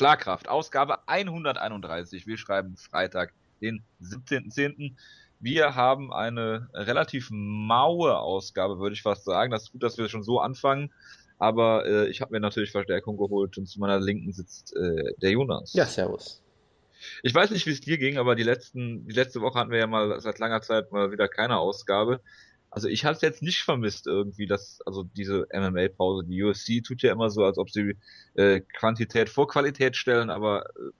Schlagkraft, Ausgabe 131. Wir schreiben Freitag, den 17.10. Wir haben eine relativ maue Ausgabe, würde ich fast sagen. Das ist gut, dass wir schon so anfangen. Aber äh, ich habe mir natürlich Verstärkung geholt und zu meiner Linken sitzt äh, der Jonas. Ja, servus. Ich weiß nicht, wie es dir ging, aber die letzten, die letzte Woche hatten wir ja mal seit langer Zeit mal wieder keine Ausgabe. Also ich habe es jetzt nicht vermisst irgendwie, dass also diese MMA-Pause, die UFC tut ja immer so, als ob sie äh, Quantität vor Qualität stellen, aber äh,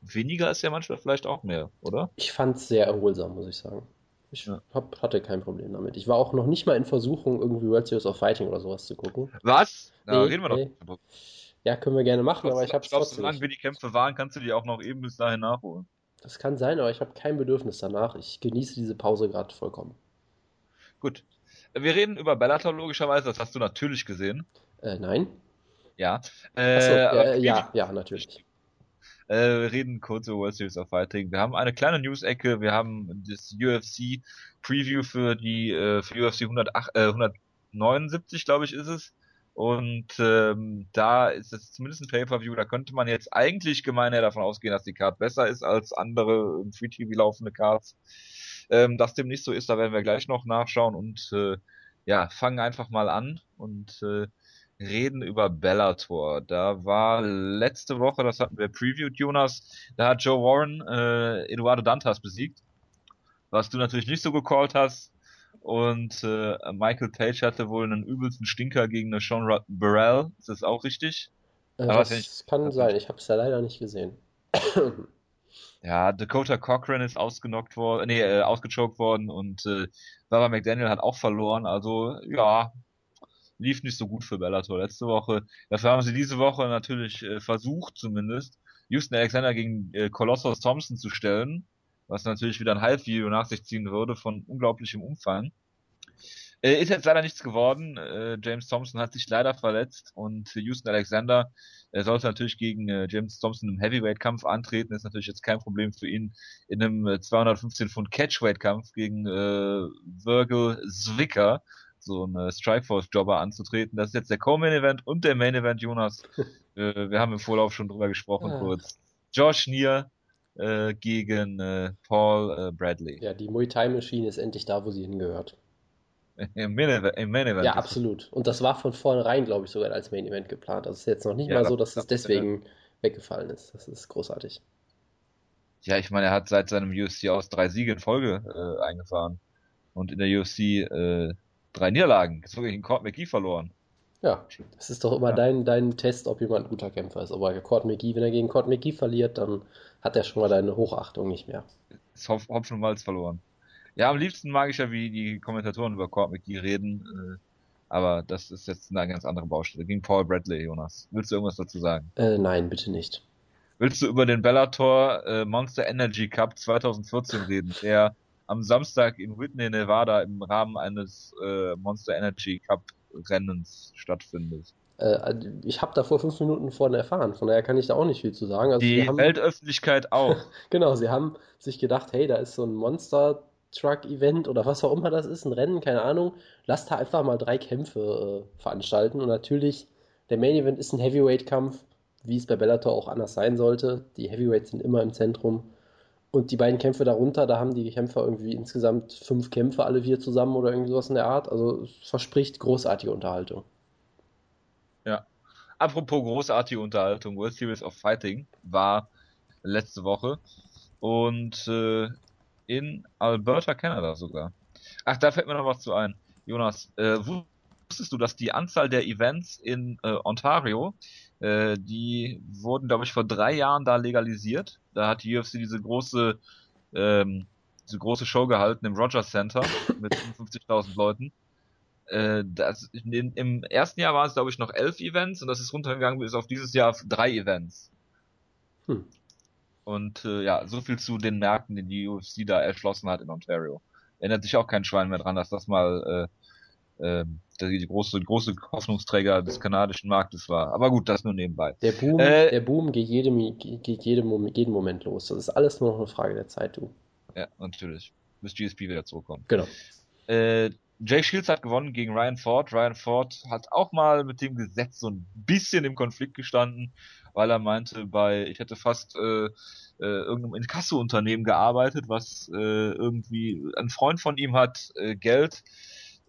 weniger ist ja manchmal vielleicht auch mehr, oder? Ich fand es sehr erholsam, muss ich sagen. Ich ja. hab, hatte kein Problem damit. Ich war auch noch nicht mal in Versuchung, irgendwie World Series of Fighting oder sowas zu gucken. Was? Na, nee, reden wir doch. Nee. Ja, können wir gerne machen, aber ich habe es trotzdem. Solange wir die Kämpfe waren, kannst du die auch noch eben bis dahin nachholen. Das kann sein, aber ich habe kein Bedürfnis danach. Ich genieße diese Pause gerade vollkommen. Gut. Wir reden über Bellator logischerweise, das hast du natürlich gesehen. Äh, nein. Ja. Äh, so, äh, ja, ja, natürlich. Äh, wir reden kurz über World Series of Fighting. Wir haben eine kleine News-Ecke. Wir haben das UFC Preview für die äh, für UFC 108, äh, 179, glaube ich, ist es. Und ähm, da ist es zumindest ein Pay-Per-View, da könnte man jetzt eigentlich gemeinher davon ausgehen, dass die Card besser ist als andere im Free-TV laufende Cards. Ähm, dass dem nicht so ist, da werden wir gleich noch nachschauen und äh, ja, fangen einfach mal an und äh, reden über Bellator. Da war letzte Woche, das hatten wir previewed, Jonas, da hat Joe Warren äh, Eduardo Dantas besiegt, was du natürlich nicht so gecallt hast. Und äh, Michael Page hatte wohl einen übelsten Stinker gegen eine Sean Burrell. Ist das auch richtig? Äh, das nicht, kann sein, ich habe es ja leider nicht gesehen. Ja, Dakota Cochran ist ausgenockt worden, nee, äh, ausgechoked worden und äh, Barbara McDaniel hat auch verloren. Also ja, lief nicht so gut für Bellator letzte Woche. Dafür haben sie diese Woche natürlich äh, versucht, zumindest, Houston Alexander gegen äh, Colossus Thompson zu stellen, was natürlich wieder ein Halbvideo nach sich ziehen würde von unglaublichem Umfang. Äh, ist jetzt leider nichts geworden. Äh, James Thompson hat sich leider verletzt und Houston Alexander er sollte natürlich gegen äh, James Thompson im Heavyweight-Kampf antreten. Ist natürlich jetzt kein Problem für ihn, in einem 215 äh, Pfund Catchweight-Kampf gegen äh, Virgil Zwicker so ein äh, Strikeforce-Jobber anzutreten. Das ist jetzt der Co-Main-Event und der Main-Event, Jonas. äh, wir haben im Vorlauf schon drüber gesprochen, ja. kurz. Josh Neer äh, gegen äh, Paul äh, Bradley. Ja, die Muay Thai-Maschine ist endlich da, wo sie hingehört. Im Main, Event, Im Main Event. Ja, absolut. Und das war von vornherein, glaube ich, sogar als Main Event geplant. Das ist jetzt noch nicht ja, mal so, dass es deswegen weggefallen ist. Das ist großartig. Ja, ich meine, er hat seit seinem UFC aus drei Siege in Folge äh, eingefahren. Und in der UFC äh, drei Niederlagen, sogar gegen Court McGee verloren. Ja, das ist doch immer ja. dein, dein Test, ob jemand ein guter Kämpfer ist. Aber Court McGee, wenn er gegen Court McGee verliert, dann hat er schon mal deine Hochachtung nicht mehr. Ist Hopf, Hopfen und Malz verloren. Ja, am liebsten mag ich ja, wie die Kommentatoren über Court McGee reden. Äh, aber das ist jetzt eine ganz andere Baustelle. Gegen Paul Bradley, Jonas. Willst du irgendwas dazu sagen? Äh, nein, bitte nicht. Willst du über den Bellator äh, Monster Energy Cup 2014 reden, der am Samstag in Whitney, Nevada im Rahmen eines äh, Monster Energy Cup Rennens stattfindet. Äh, ich habe da vor fünf Minuten vorhin erfahren, von daher kann ich da auch nicht viel zu sagen. Also Die haben, Weltöffentlichkeit auch. genau, sie haben sich gedacht, hey, da ist so ein Monster Truck Event oder was auch immer das ist, ein Rennen, keine Ahnung. Lass da einfach mal drei Kämpfe äh, veranstalten und natürlich der Main Event ist ein Heavyweight Kampf, wie es bei Bellator auch anders sein sollte. Die Heavyweights sind immer im Zentrum. Und die beiden Kämpfe darunter, da haben die Kämpfer irgendwie insgesamt fünf Kämpfe, alle vier zusammen oder irgendwie sowas in der Art. Also es verspricht großartige Unterhaltung. Ja. Apropos großartige Unterhaltung, World Series of Fighting war letzte Woche und äh, in Alberta, Kanada sogar. Ach, da fällt mir noch was zu ein. Jonas, äh, wusstest du, dass die Anzahl der Events in äh, Ontario äh, die wurden, glaube ich, vor drei Jahren da legalisiert. Da hat die UFC diese große, ähm, diese große Show gehalten im Rogers Center mit 55.000 Leuten. Äh, das, in, Im ersten Jahr waren es, glaube ich, noch elf Events und das ist runtergegangen bis auf dieses Jahr drei Events. Hm. Und äh, ja, so viel zu den Märkten, die die UFC da erschlossen hat in Ontario. Erinnert sich auch kein Schwein mehr dran, dass das mal äh, äh, die große, große Hoffnungsträger des kanadischen Marktes war. Aber gut, das nur nebenbei. Der Boom, äh, der Boom geht, jedem, geht jedem, jeden Moment los. Das ist alles nur noch eine Frage der Zeit, du. Ja, natürlich. Bis GSP wieder zurückkommt. Genau. Äh, Jay Shields hat gewonnen gegen Ryan Ford. Ryan Ford hat auch mal mit dem Gesetz so ein bisschen im Konflikt gestanden, weil er meinte, bei, ich hätte fast äh, äh, irgendeinem Inkasso-Unternehmen gearbeitet, was äh, irgendwie ein Freund von ihm hat äh, Geld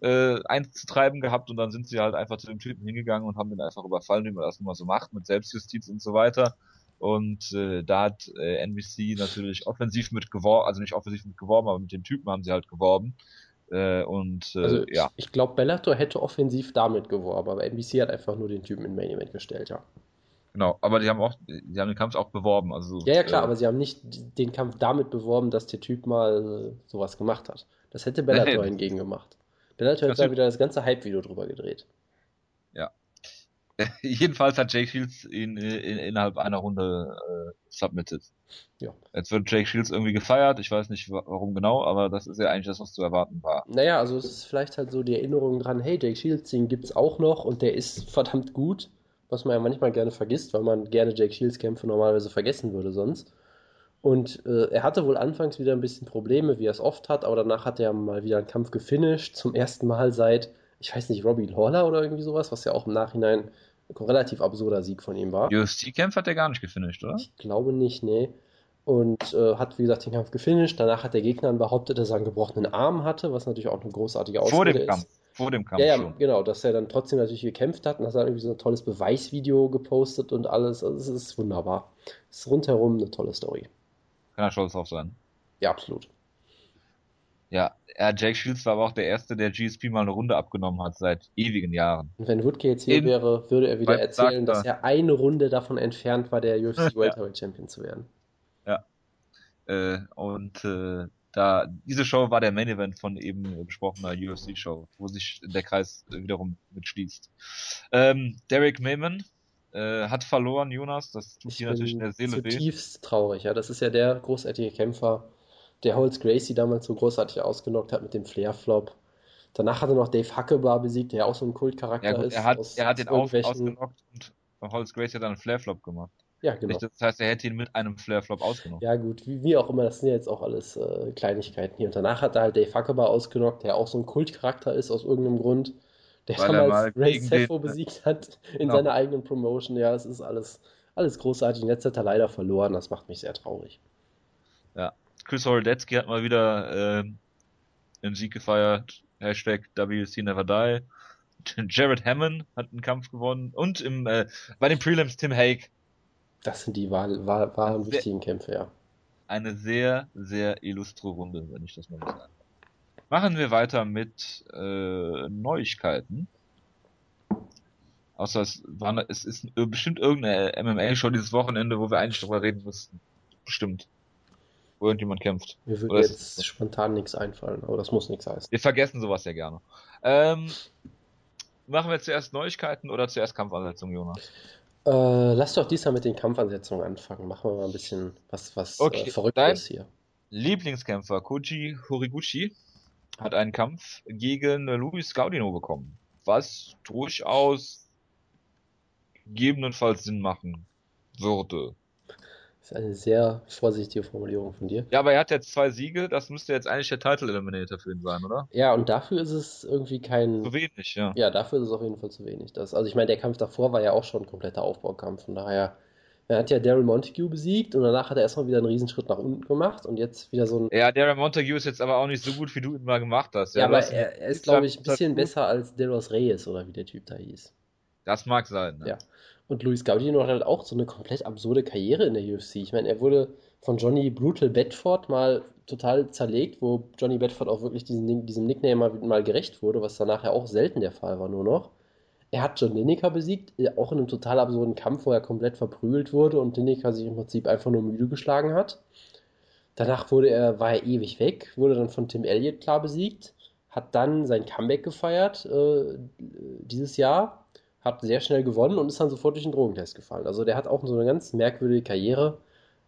äh, einzutreiben gehabt und dann sind sie halt einfach zu dem Typen hingegangen und haben den einfach überfallen, wie man das nun mal so macht, mit Selbstjustiz und so weiter. Und äh, da hat äh, NBC natürlich offensiv mit geworben, also nicht offensiv mit geworben, aber mit dem Typen haben sie halt geworben. Äh, und äh, Also ja, ich, ich glaube, Bellator hätte offensiv damit geworben, aber NBC hat einfach nur den Typen in Main Event gestellt, ja. genau. Aber die haben auch, die haben den Kampf auch beworben. Also Ja, ja, klar, äh, aber sie haben nicht den Kampf damit beworben, dass der Typ mal sowas gemacht hat. Das hätte Bellator Nee. hingegen gemacht. Bellator hat Das- da wieder das ganze Hype-Video drüber gedreht. Jedenfalls hat Jake Shields ihn äh, in, innerhalb einer Runde äh, submitted. Ja. Jetzt wird Jake Shields irgendwie gefeiert. Ich weiß nicht wa- warum genau, aber das ist ja eigentlich das, was zu erwarten war. Naja, also es ist vielleicht halt so die Erinnerung dran, hey, Jake Shields, den gibt's auch noch und der ist verdammt gut, was man ja manchmal gerne vergisst, weil man gerne Jake Shields Kämpfe normalerweise vergessen würde sonst. Und äh, er hatte wohl anfangs wieder ein bisschen Probleme, wie er es oft hat, aber danach hat er mal wieder einen Kampf gefinisht, zum ersten Mal seit, ich weiß nicht, Robbie Lawler oder irgendwie sowas, was ja auch im Nachhinein ein relativ absurder Sieg von ihm war. UFC-Kämpfer hat er gar nicht gefinisht, oder? Ich glaube nicht, nee. Und äh, hat, wie gesagt, den Kampf gefinisht. Danach hat der Gegner dann behauptet, dass er einen gebrochenen Arm hatte, was natürlich auch eine großartige Vor Ausrede dem ist. Kampf. Vor dem Kampf Ja, ja, genau, dass er dann trotzdem natürlich gekämpft hat und hat dann irgendwie so ein tolles Beweisvideo gepostet und alles. Also es ist wunderbar. Es ist rundherum eine tolle Story. Kann er stolz drauf sein. Ja, absolut. Ja, Jake Shields war aber auch der Erste, der GSP mal eine Runde abgenommen hat seit ewigen Jahren. Und wenn Woodke jetzt hier In- wäre, würde er wieder erzählen, dass er- eine Runde davon entfernt war, der UFC Welterweight Champion zu werden. Äh, und äh, da diese Show war der Main Event von eben besprochener UFC Show, wo sich der Kreis wiederum mitschließt. Ähm, Derek Mayman äh, hat verloren, Jonas. Das tut Ich dir natürlich in der Seele weh. zutiefst traurig. Ja, das ist ja der großartige Kämpfer, der Holz Gracie damals so großartig ausgenockt hat mit dem Flair-Flop. Danach hat er noch Dave Huckebar besiegt, der ja auch so ein Kultcharakter Ja, gut, ist. er hat, aus- er hat den irgendwelchen- ausgenockt und Holz Grace hat dann einen Flare-Flop gemacht. Ja, genau. Das heißt, er hätte ihn mit einem Flare-Flop ausgenommen. Ja, gut, wie, wie auch immer, das sind ja jetzt auch alles äh, Kleinigkeiten hier. Und danach hat er halt Dave Huckebar ausgenockt, der auch so ein Kultcharakter ist aus irgendeinem Grund. Der Weil damals mal Ray Sefo den- besiegt hat in Genau. seiner eigenen Promotion. Ja, es ist alles, alles großartig. Und jetzt hat er leider verloren. Das macht mich sehr traurig. Chris Horodetsky hat mal wieder ähm, einen Sieg gefeiert. Hashtag WC Never Die. Jared Hammond hat einen Kampf gewonnen. Und im, äh, bei den Prelims Tim Hague. Das sind die wahren, wahr, wahren Sehr- wichtigen Kämpfe, ja. Eine sehr, sehr illustre Runde, wenn ich das mal so. Machen wir weiter mit äh, Neuigkeiten. Außer es, war, es ist äh, bestimmt irgendeine MMA-Show dieses Wochenende, wo wir eigentlich drüber reden müssten. Bestimmt. Wo irgendjemand kämpft. Mir würde Oder jetzt es- spontan nichts einfallen, aber das muss nichts heißen. Wir vergessen sowas ja gerne. Ähm, machen wir zuerst Neuigkeiten oder zuerst Kampfansetzung, Jonas? Äh, lass doch diesmal mit den Kampfansetzungen anfangen. Machen wir mal ein bisschen was, was Okay, äh, verrückt dein- ist hier. Lieblingskämpfer Koji Horiguchi hat einen Kampf gegen Luis Gaudino bekommen, was durchaus gegebenenfalls Sinn machen würde. Das ist eine sehr vorsichtige Formulierung von dir. Ja, aber er hat jetzt zwei Siege, das müsste jetzt eigentlich der Title Eliminator für ihn sein, oder? Ja, und dafür ist es irgendwie kein. Zu wenig, ja. Ja, dafür ist es auf jeden Fall zu wenig. Das, also ich meine, der Kampf davor war ja auch schon ein kompletter Aufbaukampf. Von daher, er hat ja Daryl Montague besiegt und danach hat er erstmal wieder einen Riesenschritt nach unten gemacht und jetzt wieder so ein. Ja, Darren Montague ist jetzt aber auch nicht so gut, wie du ihn mal gemacht hast. Ja, du aber er, er ist, glaube ich, ein bisschen besser als Delos Reyes oder wie der Typ da hieß. Das mag sein, ne? Ja. Und Luis Gaudino hat halt auch so eine komplett absurde Karriere in der UFC. Ich meine, er wurde von Johnny Brutal Bedford mal total zerlegt, wo Johnny Bedford auch wirklich diesen, diesem Nickname mal, mal gerecht wurde, was danach ja auch selten der Fall war nur noch. Er hat John Lineker besiegt, äh, auch in einem total absurden Kampf, wo er komplett verprügelt wurde und Lineker sich im Prinzip einfach nur müde geschlagen hat. Danach wurde er, war er ewig weg, wurde dann von Tim Elliott klar besiegt, hat dann sein Comeback gefeiert äh, dieses Jahr, hat sehr schnell gewonnen und ist dann sofort durch den Drogentest gefallen. Also der hat auch so eine ganz merkwürdige Karriere,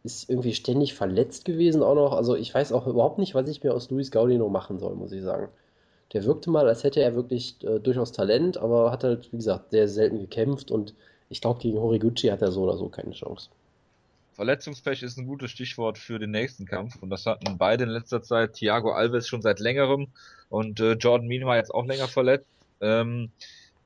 ist irgendwie ständig verletzt gewesen auch noch. Also ich weiß auch überhaupt nicht, was ich mir aus Luis Gaudino machen soll, muss ich sagen. Der wirkte mal, als hätte er wirklich äh, durchaus Talent, aber hat halt, wie gesagt, sehr selten gekämpft und ich glaube, gegen Horiguchi hat er so oder so keine Chance. Verletzungspech ist ein gutes Stichwort für den nächsten Kampf und das hatten beide in letzter Zeit. Thiago Alves schon seit längerem und äh, Jordan Mean war jetzt auch länger verletzt. Ähm,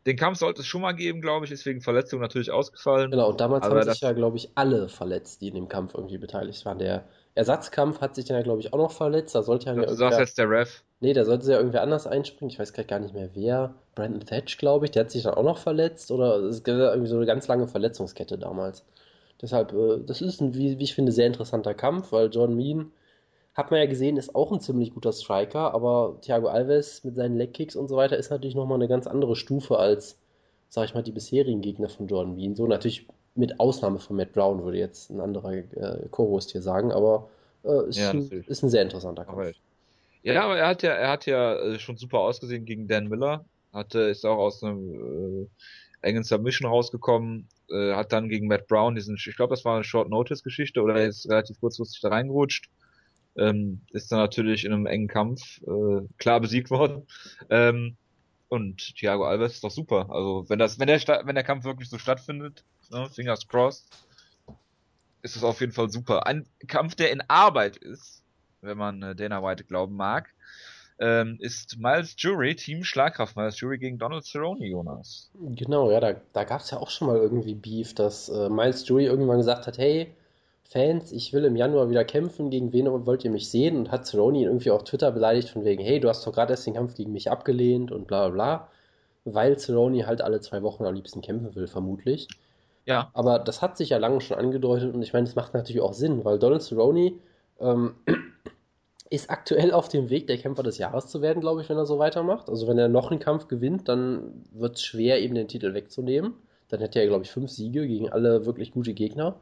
den Kampf sollte es schon mal geben, glaube ich, ist wegen Verletzung natürlich ausgefallen. Genau, und damals haben sich ja, glaube ich, alle verletzt, die in dem Kampf irgendwie beteiligt waren. Der Ersatzkampf hat sich dann ja, glaube ich, auch noch verletzt. Da sollte ja Du sagst jetzt der Ref. Nee, da sollte ja irgendwer anders einspringen. Ich weiß gerade gar nicht mehr wer. Brandon Thatch, glaube ich, der hat sich dann auch noch verletzt. Oder es gab irgendwie so eine ganz lange Verletzungskette damals. Deshalb, äh, das ist ein, wie, wie ich finde, sehr interessanter Kampf, weil John Mean, hat man ja gesehen, ist auch ein ziemlich guter Striker, aber Thiago Alves mit seinen Legkicks und so weiter ist natürlich nochmal eine ganz andere Stufe als, sag ich mal, die bisherigen Gegner von Jordan Mean. So natürlich mit Ausnahme von Matt Brown, würde jetzt ein anderer äh, Co-Host hier sagen, aber äh, ist, ja, ein, ist, ein, sehr interessanter Kampf. Ja, aber er hat ja, er hat ja äh, schon super ausgesehen gegen Dan Miller. Hatte, ist auch aus einem äh, engen Submission rausgekommen, äh, hat dann gegen Matt Brown diesen, ich glaube, das war eine Short Notice Geschichte oder er ist relativ kurzfristig da reingerutscht. Ähm, ist dann natürlich in einem engen Kampf äh, klar besiegt worden. Ähm, und Thiago Alves ist doch super. Also wenn das, wenn der wenn der Kampf wirklich so stattfindet, ne, fingers crossed, ist es auf jeden Fall super. Ein Kampf, der in Arbeit ist, wenn man äh, Dana White glauben mag, ähm, ist Miles Jury, Team Schlagkraft Miles Jury gegen Donald Cerrone, Jonas. Genau, ja, da, da gab es ja auch schon mal irgendwie Beef, dass äh, Miles Jury irgendwann gesagt hat, hey, Fans, ich will im Januar wieder kämpfen, gegen wen wollt ihr mich sehen? Und hat Cerrone irgendwie auf Twitter beleidigt von wegen, hey, du hast doch gerade erst den Kampf gegen mich abgelehnt und bla bla bla. Weil Cerrone halt alle zwei Wochen am liebsten kämpfen will, vermutlich. Ja. Aber das hat sich ja lange schon angedeutet und ich meine, das macht natürlich auch Sinn, weil Donald Cerrone ähm, ist aktuell auf dem Weg, der Kämpfer des Jahres zu werden, glaube ich, wenn er so weitermacht. Also wenn er noch einen Kampf gewinnt, dann wird es schwer, ihm den Titel wegzunehmen. Dann hätte er, glaube ich, fünf Siege gegen alle wirklich gute Gegner.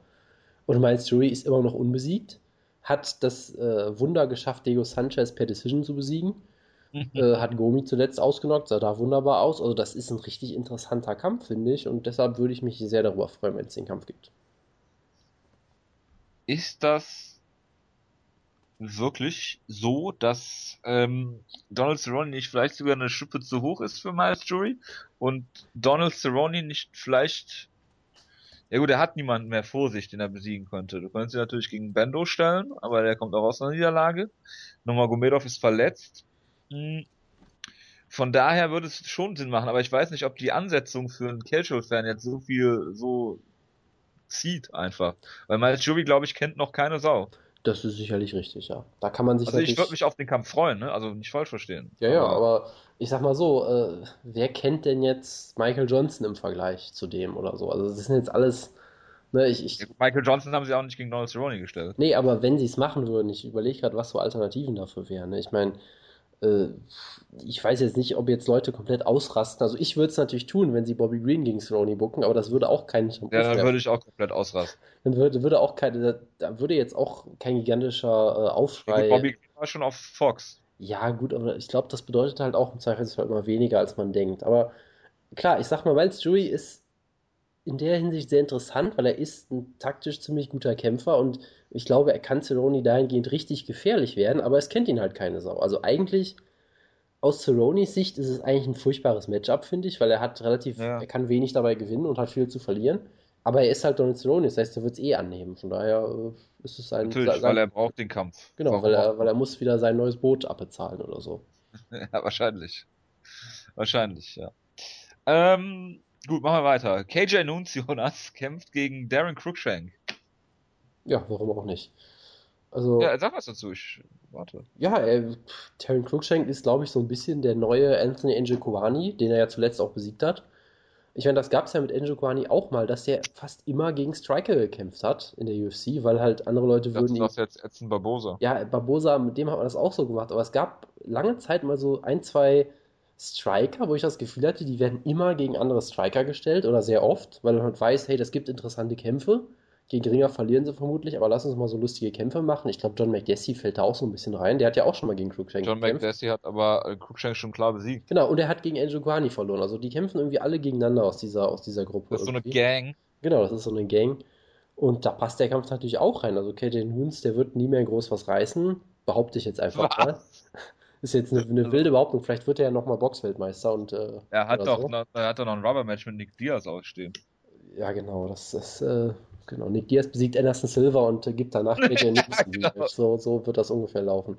Und Miles Jury ist immer noch unbesiegt. Hat das äh, Wunder geschafft, Diego Sanchez per Decision zu besiegen. Mhm. Äh, hat Gomi zuletzt ausgenockt, sah da wunderbar aus. Also das ist ein richtig interessanter Kampf, finde ich. Und deshalb würde ich mich sehr darüber freuen, wenn es den Kampf gibt. Ist das wirklich so, dass ähm, Donald Cerrone nicht vielleicht sogar eine Schippe zu hoch ist für Miles Jury und Donald Cerrone nicht vielleicht ja gut, er hat niemanden mehr vor sich, den er besiegen könnte. Du könntest ihn natürlich gegen Bendo stellen, aber der kommt auch aus einer Niederlage. Nomagomedov ist verletzt. Hm. Von daher würde es schon Sinn machen, aber ich weiß nicht, ob die Ansetzung für einen Casual-Fan jetzt so viel so zieht einfach. Weil Jury, glaube ich, kennt noch keine Sau. Das ist sicherlich richtig, ja. Da kann man sich Also ich würde mich auf den Kampf freuen, ne? Also nicht falsch verstehen. Ja, ja, aber ich sag mal so, äh, wer kennt denn jetzt Michael Johnson im Vergleich zu dem oder so? Also das sind jetzt alles, ne, ich, ich Michael Johnson haben sie auch nicht gegen Donald Cerrone gestellt. Nee, aber wenn sie es machen würden, ich überlege gerade, was so Alternativen dafür wären. Ne? Ich meine, äh, ich weiß jetzt nicht, ob jetzt Leute komplett ausrasten. Also ich würde es natürlich tun, wenn sie Bobby Green gegen Cerrone bucken, aber das würde auch keinen Ja, dann würde ich auch komplett ausrasten. Dann würde, würde auch keine, da würde jetzt auch kein gigantischer äh, Aufschrei. Ja, Bobby Green war schon auf Fox. Ja, gut, aber ich glaube, das bedeutet halt auch im Zweifelsfall immer weniger, als man denkt. Aber klar, ich sag mal, Miles Jury ist in der Hinsicht sehr interessant, weil er ist ein taktisch ziemlich guter Kämpfer und ich glaube, er kann Cerrone dahingehend richtig gefährlich werden, aber es kennt ihn halt keine Sau. Also eigentlich aus Cerrones Sicht ist es eigentlich ein furchtbares Matchup, finde ich, weil er hat relativ, ja. er kann wenig dabei gewinnen und hat viel zu verlieren. Aber er ist halt Donald Cerrone, das heißt, er wird es eh annehmen. Von daher äh, ist es ein. Natürlich, sein, weil er braucht den Kampf. Genau, weil er, weil er muss wieder sein neues Boot abbezahlen oder so. ja, wahrscheinlich. Wahrscheinlich, ja. Ähm, Gut, machen wir weiter. KJ Nuncios kämpft gegen Darren Cruikshank. Ja, warum auch nicht? Also, ja, sag was dazu, ich warte. Ja, äh, Darren Cruikshank ist, glaube ich, so ein bisschen der neue Anthony Njokuani, den er ja zuletzt auch besiegt hat. Ich meine, das gab es ja mit Njokuani auch mal, dass er fast immer gegen Striker gekämpft hat in der UFC, weil halt andere Leute das würden. Das ist jetzt Edson Barbosa. Ja, Barbosa, mit dem hat man das auch so gemacht, aber es gab lange Zeit mal so ein, zwei Striker, wo ich das Gefühl hatte, die werden immer gegen andere Striker gestellt oder sehr oft, weil man halt weiß, hey, das gibt interessante Kämpfe. Gegen Ringer verlieren sie vermutlich, aber lass uns mal so lustige Kämpfe machen. Ich glaube, John McDessie fällt da auch so ein bisschen rein. Der hat ja auch schon mal gegen Cruikshank John gekämpft. John McDessie hat aber äh, Cruikshank schon klar besiegt. Genau, und er hat gegen Angel Guani verloren. Also die kämpfen irgendwie alle gegeneinander aus dieser, aus dieser Gruppe. Das ist irgendwie. so eine Gang. Genau, das ist so eine Gang. Und da passt der Kampf natürlich auch rein. Also KJ Nunes, der wird nie mehr groß was reißen. Behaupte ich jetzt einfach was? mal. Ist jetzt eine, eine wilde Behauptung. Vielleicht wird er ja nochmal Boxweltmeister und. Äh, er hat doch so. noch, er hat doch noch ein Rubber-Match mit Nick Diaz ausstehen. Ja, genau. Das, das äh, Genau, Nick Diaz besiegt Anderson Silva und äh, gibt danach KJ Noons ein genau. So, so wird das ungefähr laufen.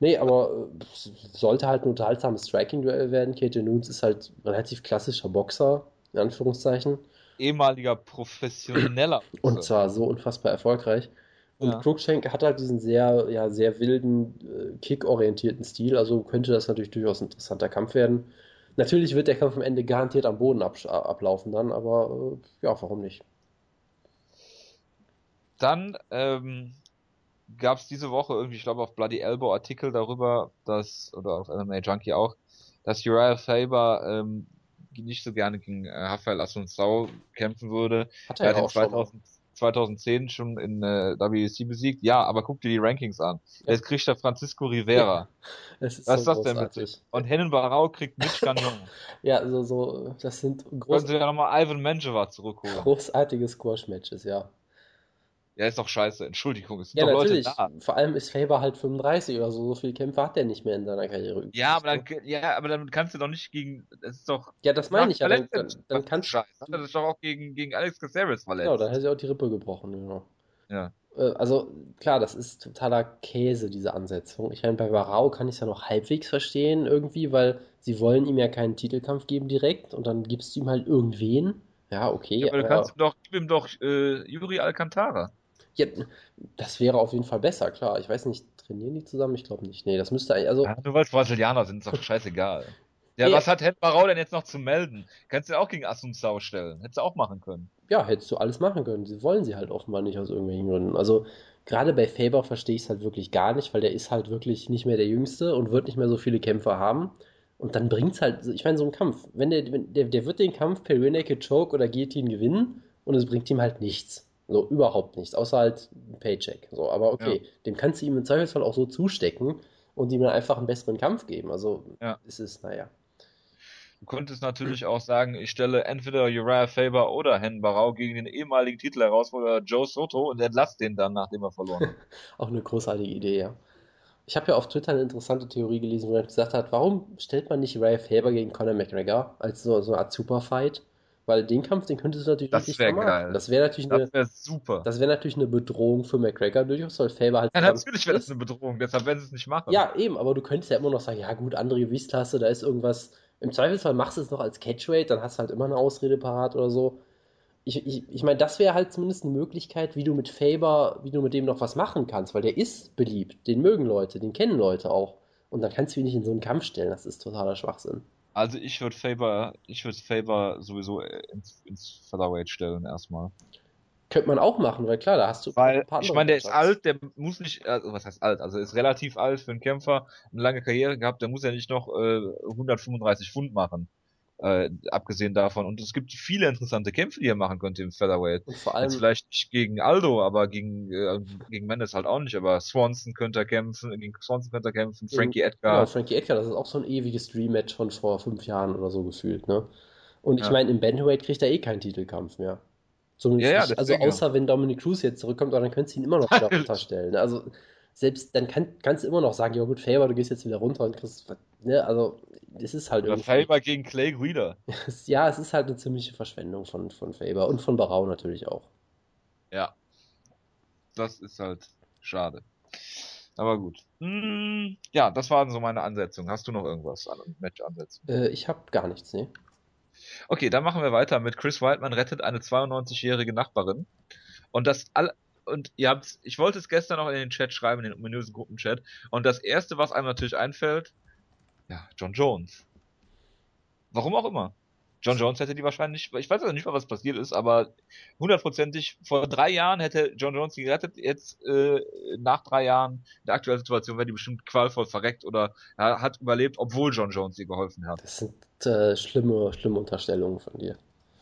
Nee, aber äh, es sollte halt ein unterhaltsames Striking-Duell werden. KJ Noons ist halt relativ klassischer Boxer, in Anführungszeichen. Ehemaliger professioneller. Und Boxer. zwar so unfassbar erfolgreich. Und Ja. Cruikshank hat halt diesen sehr, ja, sehr wilden, äh, kick-orientierten Stil, also könnte das natürlich durchaus ein interessanter Kampf werden. Natürlich wird der Kampf am Ende garantiert am Boden absch- ablaufen dann, aber äh, ja, warum nicht? Dann ähm, gab es diese Woche irgendwie, ich glaube, auf Bloody Elbow Artikel darüber, dass, oder auf MMA Junkie auch, dass Uriah Faber ähm, nicht so gerne gegen äh, Rafael Assunção kämpfen würde. Hat Er er hat ja auch schon mal. 2000, 2010 schon in äh, WEC besiegt. Ja, aber guck dir die Rankings an. Ja. Jetzt kriegt er Francisco Rivera. Ist Was ist so das denn bitte? großartig. Und Hennen Barau kriegt Mitch Gagnon. Ja, so, so, das sind Können groß, sie ja nochmal Ivan Menjivar zurückholen. großartige Squash-Matches, ja. Ja, ist doch scheiße. Entschuldigung, es sind Ja, doch Leute natürlich. da. Vor allem ist Faber halt 35 oder so. So viele Kämpfe hat er nicht mehr in seiner Karriere. Ja, aber dann, ja, aber dann kannst du doch nicht gegen, das ist doch, Ja, das meine ich ja. Dann, dann, dann kannst Scheiße. Hat er das doch auch gegen, gegen Alex Caceres verletzt. Genau, dann hätte er auch die Rippe gebrochen, genau. Ja. Äh, Also, klar, das ist totaler Käse, diese Ansetzung. Ich meine, bei Barao kann ich es ja noch halbwegs verstehen, irgendwie, weil sie wollen ihm ja keinen Titelkampf geben direkt und dann gibst du ihm halt irgendwen. Ja, okay, Ja, aber du kannst ihm doch, gib ihm doch äh, Yuri Alcantara. Ja, das wäre auf jeden Fall besser, klar. Ich weiß nicht, trainieren die zusammen? Ich glaube nicht. Nee, das müsste eigentlich, also, Ja, nur weil es Brasilianer sind, ist doch scheißegal. Ja, Ja. was hat Hen Barau denn jetzt noch zu melden? Kannst du auch gegen Assunção stellen. Hättest du auch machen können. ja, hättest du alles machen können. Sie wollen sie halt offenbar nicht aus irgendwelchen Gründen. Also, gerade bei Faber verstehe ich es halt wirklich gar nicht, weil der ist halt wirklich nicht mehr der Jüngste und wird nicht mehr so viele Kämpfe haben. Und dann bringt's halt, ich meine, so ein Kampf, wenn der, wenn der, der wird den Kampf per Rear Naked Choke oder Guillotine gewinnen und es bringt ihm halt nichts. So, überhaupt nichts, außer halt ein Paycheck. So, aber okay, dem kannst du ihm im Zweifelsfall auch so zustecken und ihm dann einfach einen besseren Kampf geben. Also, Ja. es ist, naja. Du könntest natürlich auch sagen, ich stelle entweder Uriah Faber oder Hen Barau gegen den ehemaligen Titelherausforderer Joe Soto und entlass den dann, nachdem er verloren hat. Auch eine großartige Idee, ja. Ich habe ja auf Twitter eine interessante Theorie gelesen, wo er gesagt hat, warum stellt man nicht Ryan Faber gegen Conor McGregor als so, so eine Art Superfight? Weil den Kampf, den könntest du natürlich Das richtig wär vermarkten. geil. Das wäre natürlich eine, Das wäre super. das wäre natürlich eine Bedrohung für McGregor durchaus, weil Faber halt ja, natürlich wäre das eine Bedrohung, deshalb werden sie es nicht machen. Ja, eben, aber du könntest ja immer noch sagen, ja gut, andere Gewichtsklasse, da ist irgendwas. Im Zweifelsfall machst du es noch als Catchweight, dann hast du halt immer eine Ausrede parat oder so. Ich, ich, ich meine, das wäre halt zumindest eine Möglichkeit, wie du mit Faber, wie du mit dem noch was machen kannst, weil der ist beliebt, den mögen Leute, den kennen Leute auch. Und dann kannst du ihn nicht in so einen Kampf stellen, das ist totaler Schwachsinn. Also ich würde Faber, ich würde Faber sowieso äh, ins, ins Featherweight stellen erstmal. Könnte man auch machen, weil klar, da hast du Weil, ich meine, der ist alt, der muss nicht, also was heißt alt, also ist relativ alt für einen Kämpfer, eine lange Karriere gehabt, der muss ja nicht noch äh, 135 Pfund machen, äh, abgesehen davon. Und es gibt viele interessante Kämpfe, die er machen könnte im Featherweight. Und vor Jetzt allem, vielleicht nicht gegen Aldo, aber gegen, äh, gegen Mendes halt auch nicht, aber Swanson könnte er kämpfen, gegen Swanson könnte er kämpfen, Frankie Ja, Edgar. Frankie Edgar, das ist auch so ein ewiges Dream-Match von vor fünf Jahren oder so gefühlt, ne? Und ich Ja. meine, im Bantamweight kriegt er eh keinen Titelkampf mehr. Zumindest Ja, ja, nicht, also außer wenn Dominic Cruz jetzt zurückkommt, aber dann könntest du ihn immer noch wieder ne? Also selbst dann kann, kannst du immer noch sagen, ja gut, Faber, du gehst jetzt wieder runter und kriegst, ne? Also es ist halt Oder irgendwie, Faber gegen Clay Guida. ja, es ist halt eine ziemliche Verschwendung von, von Faber und von Barau natürlich auch. Ja. Das ist halt schade. Aber gut. Hm, ja, das waren so meine Ansetzungen. Hast du noch irgendwas an Match-Ansätzen? Äh, ich habe gar nichts, ne? Okay, dann machen wir weiter mit Chris Whiteman rettet eine 92-jährige Nachbarin. Und das all und ihr habt's, ich wollte es gestern noch in den Chat schreiben, in den ominösen Gruppenchat. Und das erste, was einem natürlich einfällt, ja, John Jones. Warum auch immer. John Jones hätte die wahrscheinlich, ich weiß also nicht mal, was passiert ist, aber hundertprozentig vor drei Jahren hätte John Jones die gerettet. Jetzt äh, nach drei Jahren in der aktuellen Situation wäre die bestimmt qualvoll verreckt oder ja, hat überlebt, obwohl John Jones ihr geholfen hat. Das sind äh, schlimme, schlimme Unterstellungen von dir.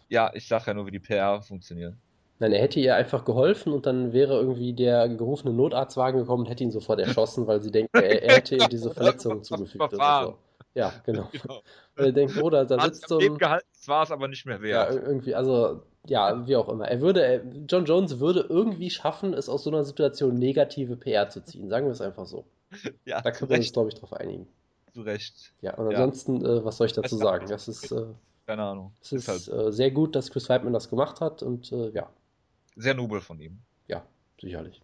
Ja, ich sag ja nur, wie die PR funktioniert. Nein, er hätte ihr einfach geholfen und dann wäre irgendwie der gerufene Notarztwagen gekommen und hätte ihn sofort erschossen, weil sie denkt, er, er hätte ihr diese Verletzung zugefügt. Oder so. Ja, genau. Genau. Weil er denkt, oder da sitzt so ein, gehalten, war es aber nicht mehr ja, wert. ir- irgendwie, also, ja, wie auch immer. Er würde, er, John Jones würde irgendwie schaffen, es aus so einer Situation negative PR zu ziehen. Sagen wir es einfach so. Ja, Da können wir uns, glaube ich, drauf einigen. Zu Recht. Ja, und Ja. ansonsten, äh, was soll ich dazu sagen? Das ist, äh, Keine Ahnung. es ist halt, äh, sehr gut, dass Chris Weidman das gemacht hat und äh, ja, sehr nobel von ihm. Ja, sicherlich.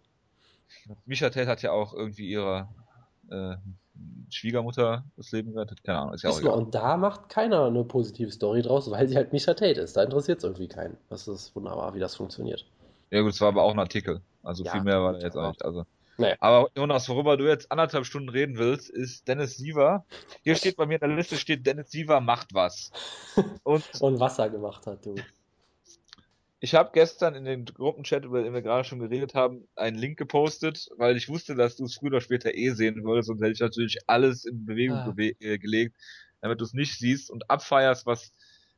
Misha Tate hat ja auch irgendwie ihre äh, Schwiegermutter das Leben gerettet. Keine Ahnung, ist ja auch egal. Und da macht keiner eine positive Story draus, weil sie halt Misha Tate ist. Da interessiert es irgendwie keinen. Das ist wunderbar, wie das funktioniert. Ja gut, es war aber auch ein Artikel. Also Ja, viel mehr war da jetzt auch nicht. Also. Naja. Aber Jonas, worüber du jetzt anderthalb Stunden reden willst, ist Dennis Siever. Hier steht bei mir in der Liste steht Dennis Siever macht was. Und Und Wasser gemacht hat, du. Ich habe gestern in den Gruppenchat, über den wir gerade schon geredet haben, einen Link gepostet, weil ich wusste, dass du es früher oder später eh sehen würdest und hätte ich natürlich alles in Bewegung Ah. bewe äh, gelegt, damit du es nicht siehst und abfeierst, was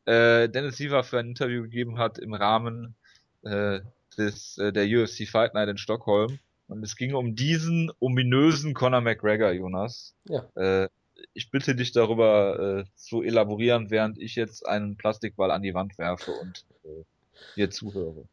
äh, Dennis Siever für ein Interview gegeben hat im Rahmen äh, des äh, der UFC Fight Night in Stockholm. Und es ging um diesen ominösen Conor McGregor, Jonas. Ja. Äh, ich bitte dich darüber äh, zu elaborieren, während ich jetzt einen Plastikball an die Wand werfe und äh, dir zuhöre.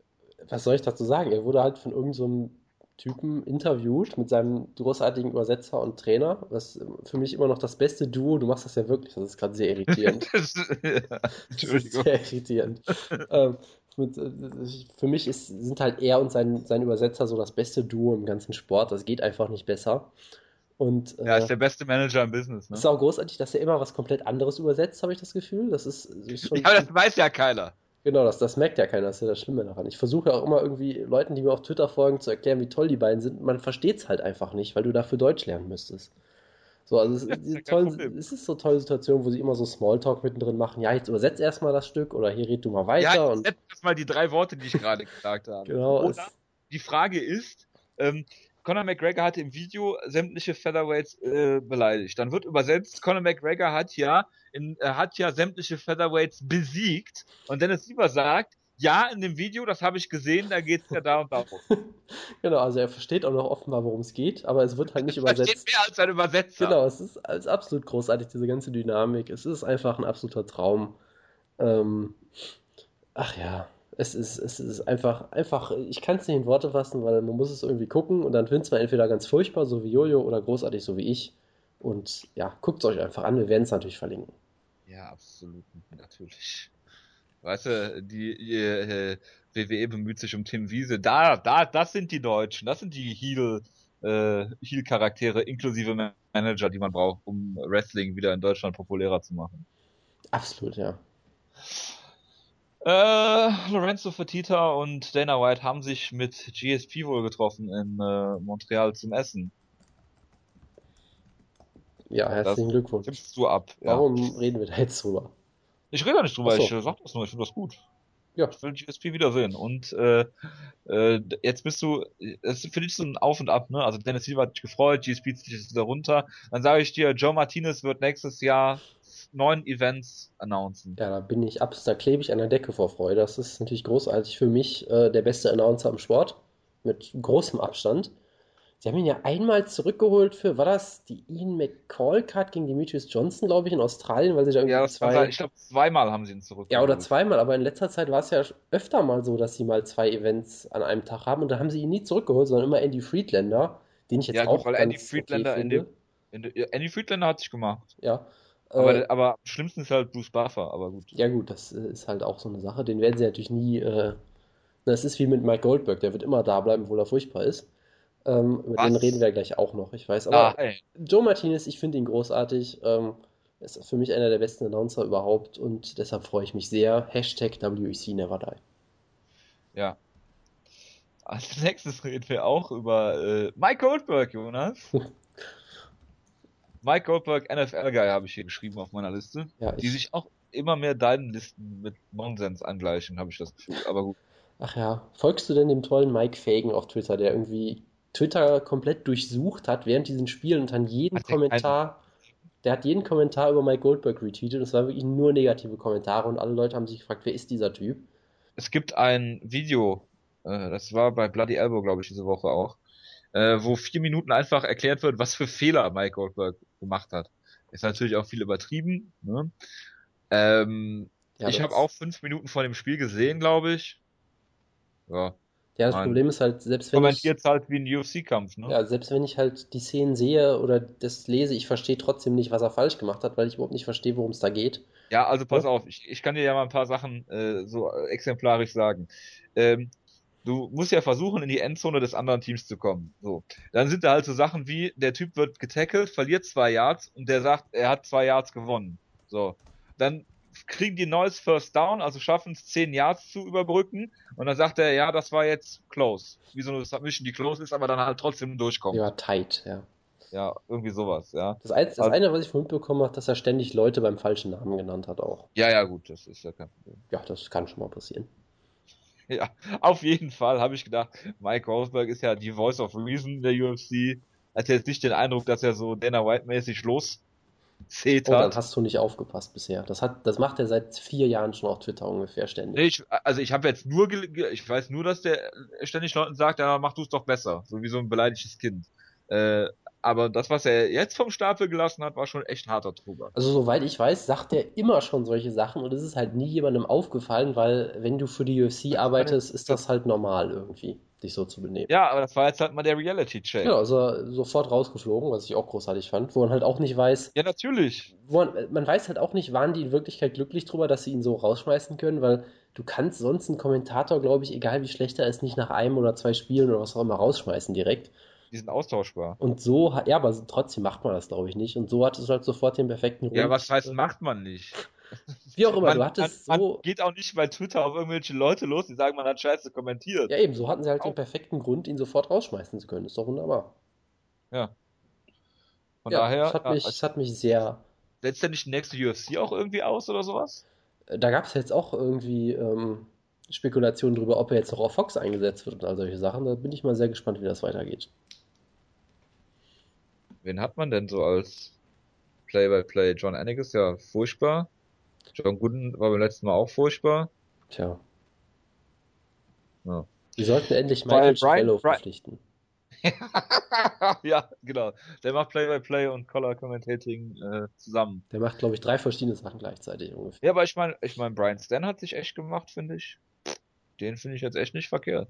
Was soll ich dazu sagen? Er wurde halt von irgendeinem so Typen interviewt mit seinem großartigen Übersetzer und Trainer, was für mich immer noch das beste Duo. Du machst das ja wirklich, das ist gerade sehr irritierend. Das- ja, Das Entschuldigung. sehr irritierend. ähm, mit, für mich ist, sind halt er und sein, sein Übersetzer so das beste Duo im ganzen Sport. Das geht einfach nicht besser. Und äh, Ja, ist der beste Manager im Business, ne? ist auch großartig, dass er immer was komplett anderes übersetzt, habe ich das Gefühl. Das ist, ist schon. Ja, aber das weiß ja keiner. Genau, das, das merkt ja keiner, das ist ja das Schlimme daran. Ich versuche auch immer irgendwie Leuten, die mir auf Twitter folgen, zu erklären, wie toll die beiden sind. Man versteht es halt einfach nicht, weil du dafür Deutsch lernen müsstest. So, also es, Ja, ist tollen, es ist so tolle Situation, wo sie immer so Smalltalk mittendrin machen. Ja, jetzt übersetz erstmal das Stück oder hier red du mal weiter. Ja, und jetzt setz mal die drei Worte, die ich gerade gesagt habe. genau, Oder die Frage ist, ähm, Conor McGregor hat im Video sämtliche Featherweights äh, beleidigt. Dann wird übersetzt, Conor McGregor hat ja, in, äh, hat ja sämtliche Featherweights besiegt. Und Dennis Siever sagt, ja, in dem Video, das habe ich gesehen, da geht's ja da und darum. genau, also er versteht auch noch offenbar, worum es geht, aber es wird halt nicht Da steht übersetzt. mehr als ein Übersetzer. Genau, es ist, es ist absolut großartig, diese ganze Dynamik. Es ist einfach ein absoluter Traum. Ähm, ach ja, es ist, es ist einfach, einfach, ich kann es nicht in Worte fassen, weil man muss es irgendwie gucken und dann findet man entweder ganz furchtbar, so wie Jojo, oder großartig, so wie ich. Und ja, guckt es euch einfach an, wir werden es natürlich verlinken. Ja, absolut, natürlich. Weißt du, die, die äh, WWE bemüht sich um Tim Wiese. Da, da, das sind die Deutschen, das sind die Heel, äh, Heel-Charaktere inklusive Ma- Manager, die man braucht, um Wrestling wieder in Deutschland populärer zu machen. Absolut, ja. Äh, Lorenzo Fertitta und Dana White haben sich mit GSP wohl getroffen in äh, Montreal zum Essen. Ja, herzlichen Glückwunsch. Tippst du ab? Ja. Warum reden wir da jetzt drüber? Ich rede da nicht drüber, so. ich äh, sag das nur, ich finde das gut. Ja. Ich will GSP wiedersehen. Und äh, äh, jetzt bist du, es ist für dich so ein Auf und Ab, ne? Also Dennis Silva hat dich gefreut, GSP zieht dich wieder runter. Dann sage ich dir, Joe Martinez wird nächstes Jahr neun Events announcen. Ja, da bin ich abs, da klebe ich an der Decke vor Freude. Das ist natürlich großartig für mich, äh, der beste Announcer im Sport, mit großem Abstand. Sie haben ihn ja einmal zurückgeholt für, war das die Ian McCall Card gegen Demetrius Johnson, glaube ich, in Australien, weil sie da irgendwie Ja, zwei, sein. Ich glaube, zweimal haben sie ihn zurück. ja, oder zweimal, aber in letzter Zeit war es ja öfter mal so, dass sie mal zwei Events an einem Tag haben und da haben sie ihn nie zurückgeholt, sondern immer Andy Friedlander, den ich jetzt Ja, auch weil Andy Friedlander okay in finde. In der- ja, Andy Friedlander hat sich gemacht. Ja, Aber, äh, aber am schlimmsten ist halt Bruce Buffer, aber gut. Ja, gut, das äh, ist halt auch so eine Sache. Den werden sie natürlich nie. Äh, das ist wie mit Mike Goldberg, der wird immer da bleiben, obwohl er furchtbar ist. Ähm, über den reden wir gleich auch noch, ich weiß. Ah, Aber ey. Joe Martinez, ich finde ihn großartig. Ähm, ist für mich einer der besten Announcer überhaupt und deshalb freue ich mich sehr. Hashtag WEC Never Die. Ja. Als nächstes reden wir auch über äh, Mike Goldberg, Jonas. Mike Goldberg, NFL-Guy habe ich hier geschrieben auf meiner Liste. Ja, Die ich, sich auch immer mehr deinen Listen mit Nonsens angleichen, habe ich das Gefühl. Aber gut. ach ja, folgst du denn dem tollen Mike Fagan auf Twitter, der irgendwie Twitter komplett durchsucht hat während diesen Spielen und dann jeden Hat der Kommentar, der hat jeden Kommentar über Mike Goldberg retweetet. Es waren wirklich nur negative Kommentare und alle Leute haben sich gefragt, wer ist dieser Typ? Es gibt ein Video, äh, das war bei Bloody Elbow, glaube ich, diese Woche auch, äh, wo vier Minuten einfach erklärt wird, was für Fehler Mike Goldberg gemacht hat. Ist natürlich auch viel übertrieben. Ne? Ähm, Ja, ich habe auch fünf Minuten vor dem Spiel gesehen, glaube ich. Ja, Ja, das Nein. Problem ist halt, selbst wenn ich, kommentiert halt wie ein UFC-Kampf, ne? ja, selbst wenn ich halt die Szenen sehe oder das lese, ich verstehe trotzdem nicht, was er falsch gemacht hat, weil ich überhaupt nicht verstehe, worum es da geht. Ja, also pass Ja. auf, ich, ich kann dir ja mal ein paar Sachen äh, so exemplarisch sagen. Ähm, du musst ja versuchen, in die Endzone des anderen Teams zu kommen. So. Dann sind da halt so Sachen wie, der Typ wird getackelt, verliert zwei Yards und der sagt, er hat zwei Yards gewonnen. So. Dann kriegen die neues First Down, also schaffen es zehn Yards zu überbrücken und dann sagt er, ja, das war jetzt close. Wie so eine Submission, die close ist, aber dann halt trotzdem durchkommt. Ja, tight, ja. Ja, irgendwie sowas, ja. Das, ein, das Also- eine, was ich vorhin mitbekommen habe, dass er ständig Leute beim falschen Namen genannt hat auch. Ja, ja, gut, das ist ja kein Problem. Ja, das kann schon mal passieren. Ja, auf jeden Fall habe ich gedacht, Mike Rosberg ist ja die Voice of Reason der UFC. Hatte jetzt nicht den Eindruck, dass er so Dana White-mäßig los Oh, dann hast du nicht aufgepasst bisher. Das hat, das macht er seit vier Jahren schon auf Twitter ungefähr ständig. Ich, also ich habe jetzt nur, ich weiß nur, dass der ständig Leuten sagt, ja, mach du es doch besser. So wie so ein beleidigtes Kind. Äh, aber das, was er jetzt vom Stapel gelassen hat, war schon echt harter Trubel. Also soweit ich weiß, sagt er immer schon solche Sachen und es ist halt nie jemandem aufgefallen, weil wenn du für die UFC arbeitest, ist das halt normal irgendwie, dich so zu benehmen. Ja, aber das war jetzt halt mal der Reality-Check. Ja, also sofort rausgeflogen, was ich auch großartig fand, wo man halt auch nicht weiß, ja, natürlich. wo man, man weiß halt auch nicht, waren die in Wirklichkeit glücklich drüber, dass sie ihn so rausschmeißen können, weil du kannst sonst einen Kommentator, glaube ich, egal wie schlecht er ist, nicht nach einem oder zwei Spielen oder was auch immer rausschmeißen direkt. Die sind austauschbar. Und so, hat- ja, aber trotzdem macht man das, glaube ich, nicht. Und so hat es halt sofort den perfekten Rund. Ja, was heißt, macht man nicht? Wie auch immer, man, du hattest man, so. man geht auch nicht bei Twitter auf irgendwelche Leute los, die sagen, man hat Scheiße kommentiert. Ja, eben, so hatten sie halt den Auch. perfekten Grund, ihn sofort rausschmeißen zu können. Ist doch wunderbar. Ja. Von ja, daher, das hat, ja, mich, das hat mich sehr. setzt der nicht die nächste UFC auch irgendwie aus oder sowas? Da gab es jetzt auch irgendwie ähm, Spekulationen drüber, ob er jetzt noch auf Fox eingesetzt wird und all solche Sachen. Da bin ich mal sehr gespannt, wie das weitergeht. Wen hat man denn so als Play-by-Play? John Anik ist ja furchtbar. John Gooden war beim letzten Mal auch furchtbar. Tja. Ja. Die sollten endlich Michael Brian- verpflichten. ja, genau. Der macht Play-by-Play und Color Commentating äh, zusammen. Der macht, glaube ich, drei verschiedene Sachen gleichzeitig ungefähr. Ja, aber ich meine, ich meine, Brian Stan hat sich echt gemacht, finde ich. Den finde ich jetzt echt nicht verkehrt.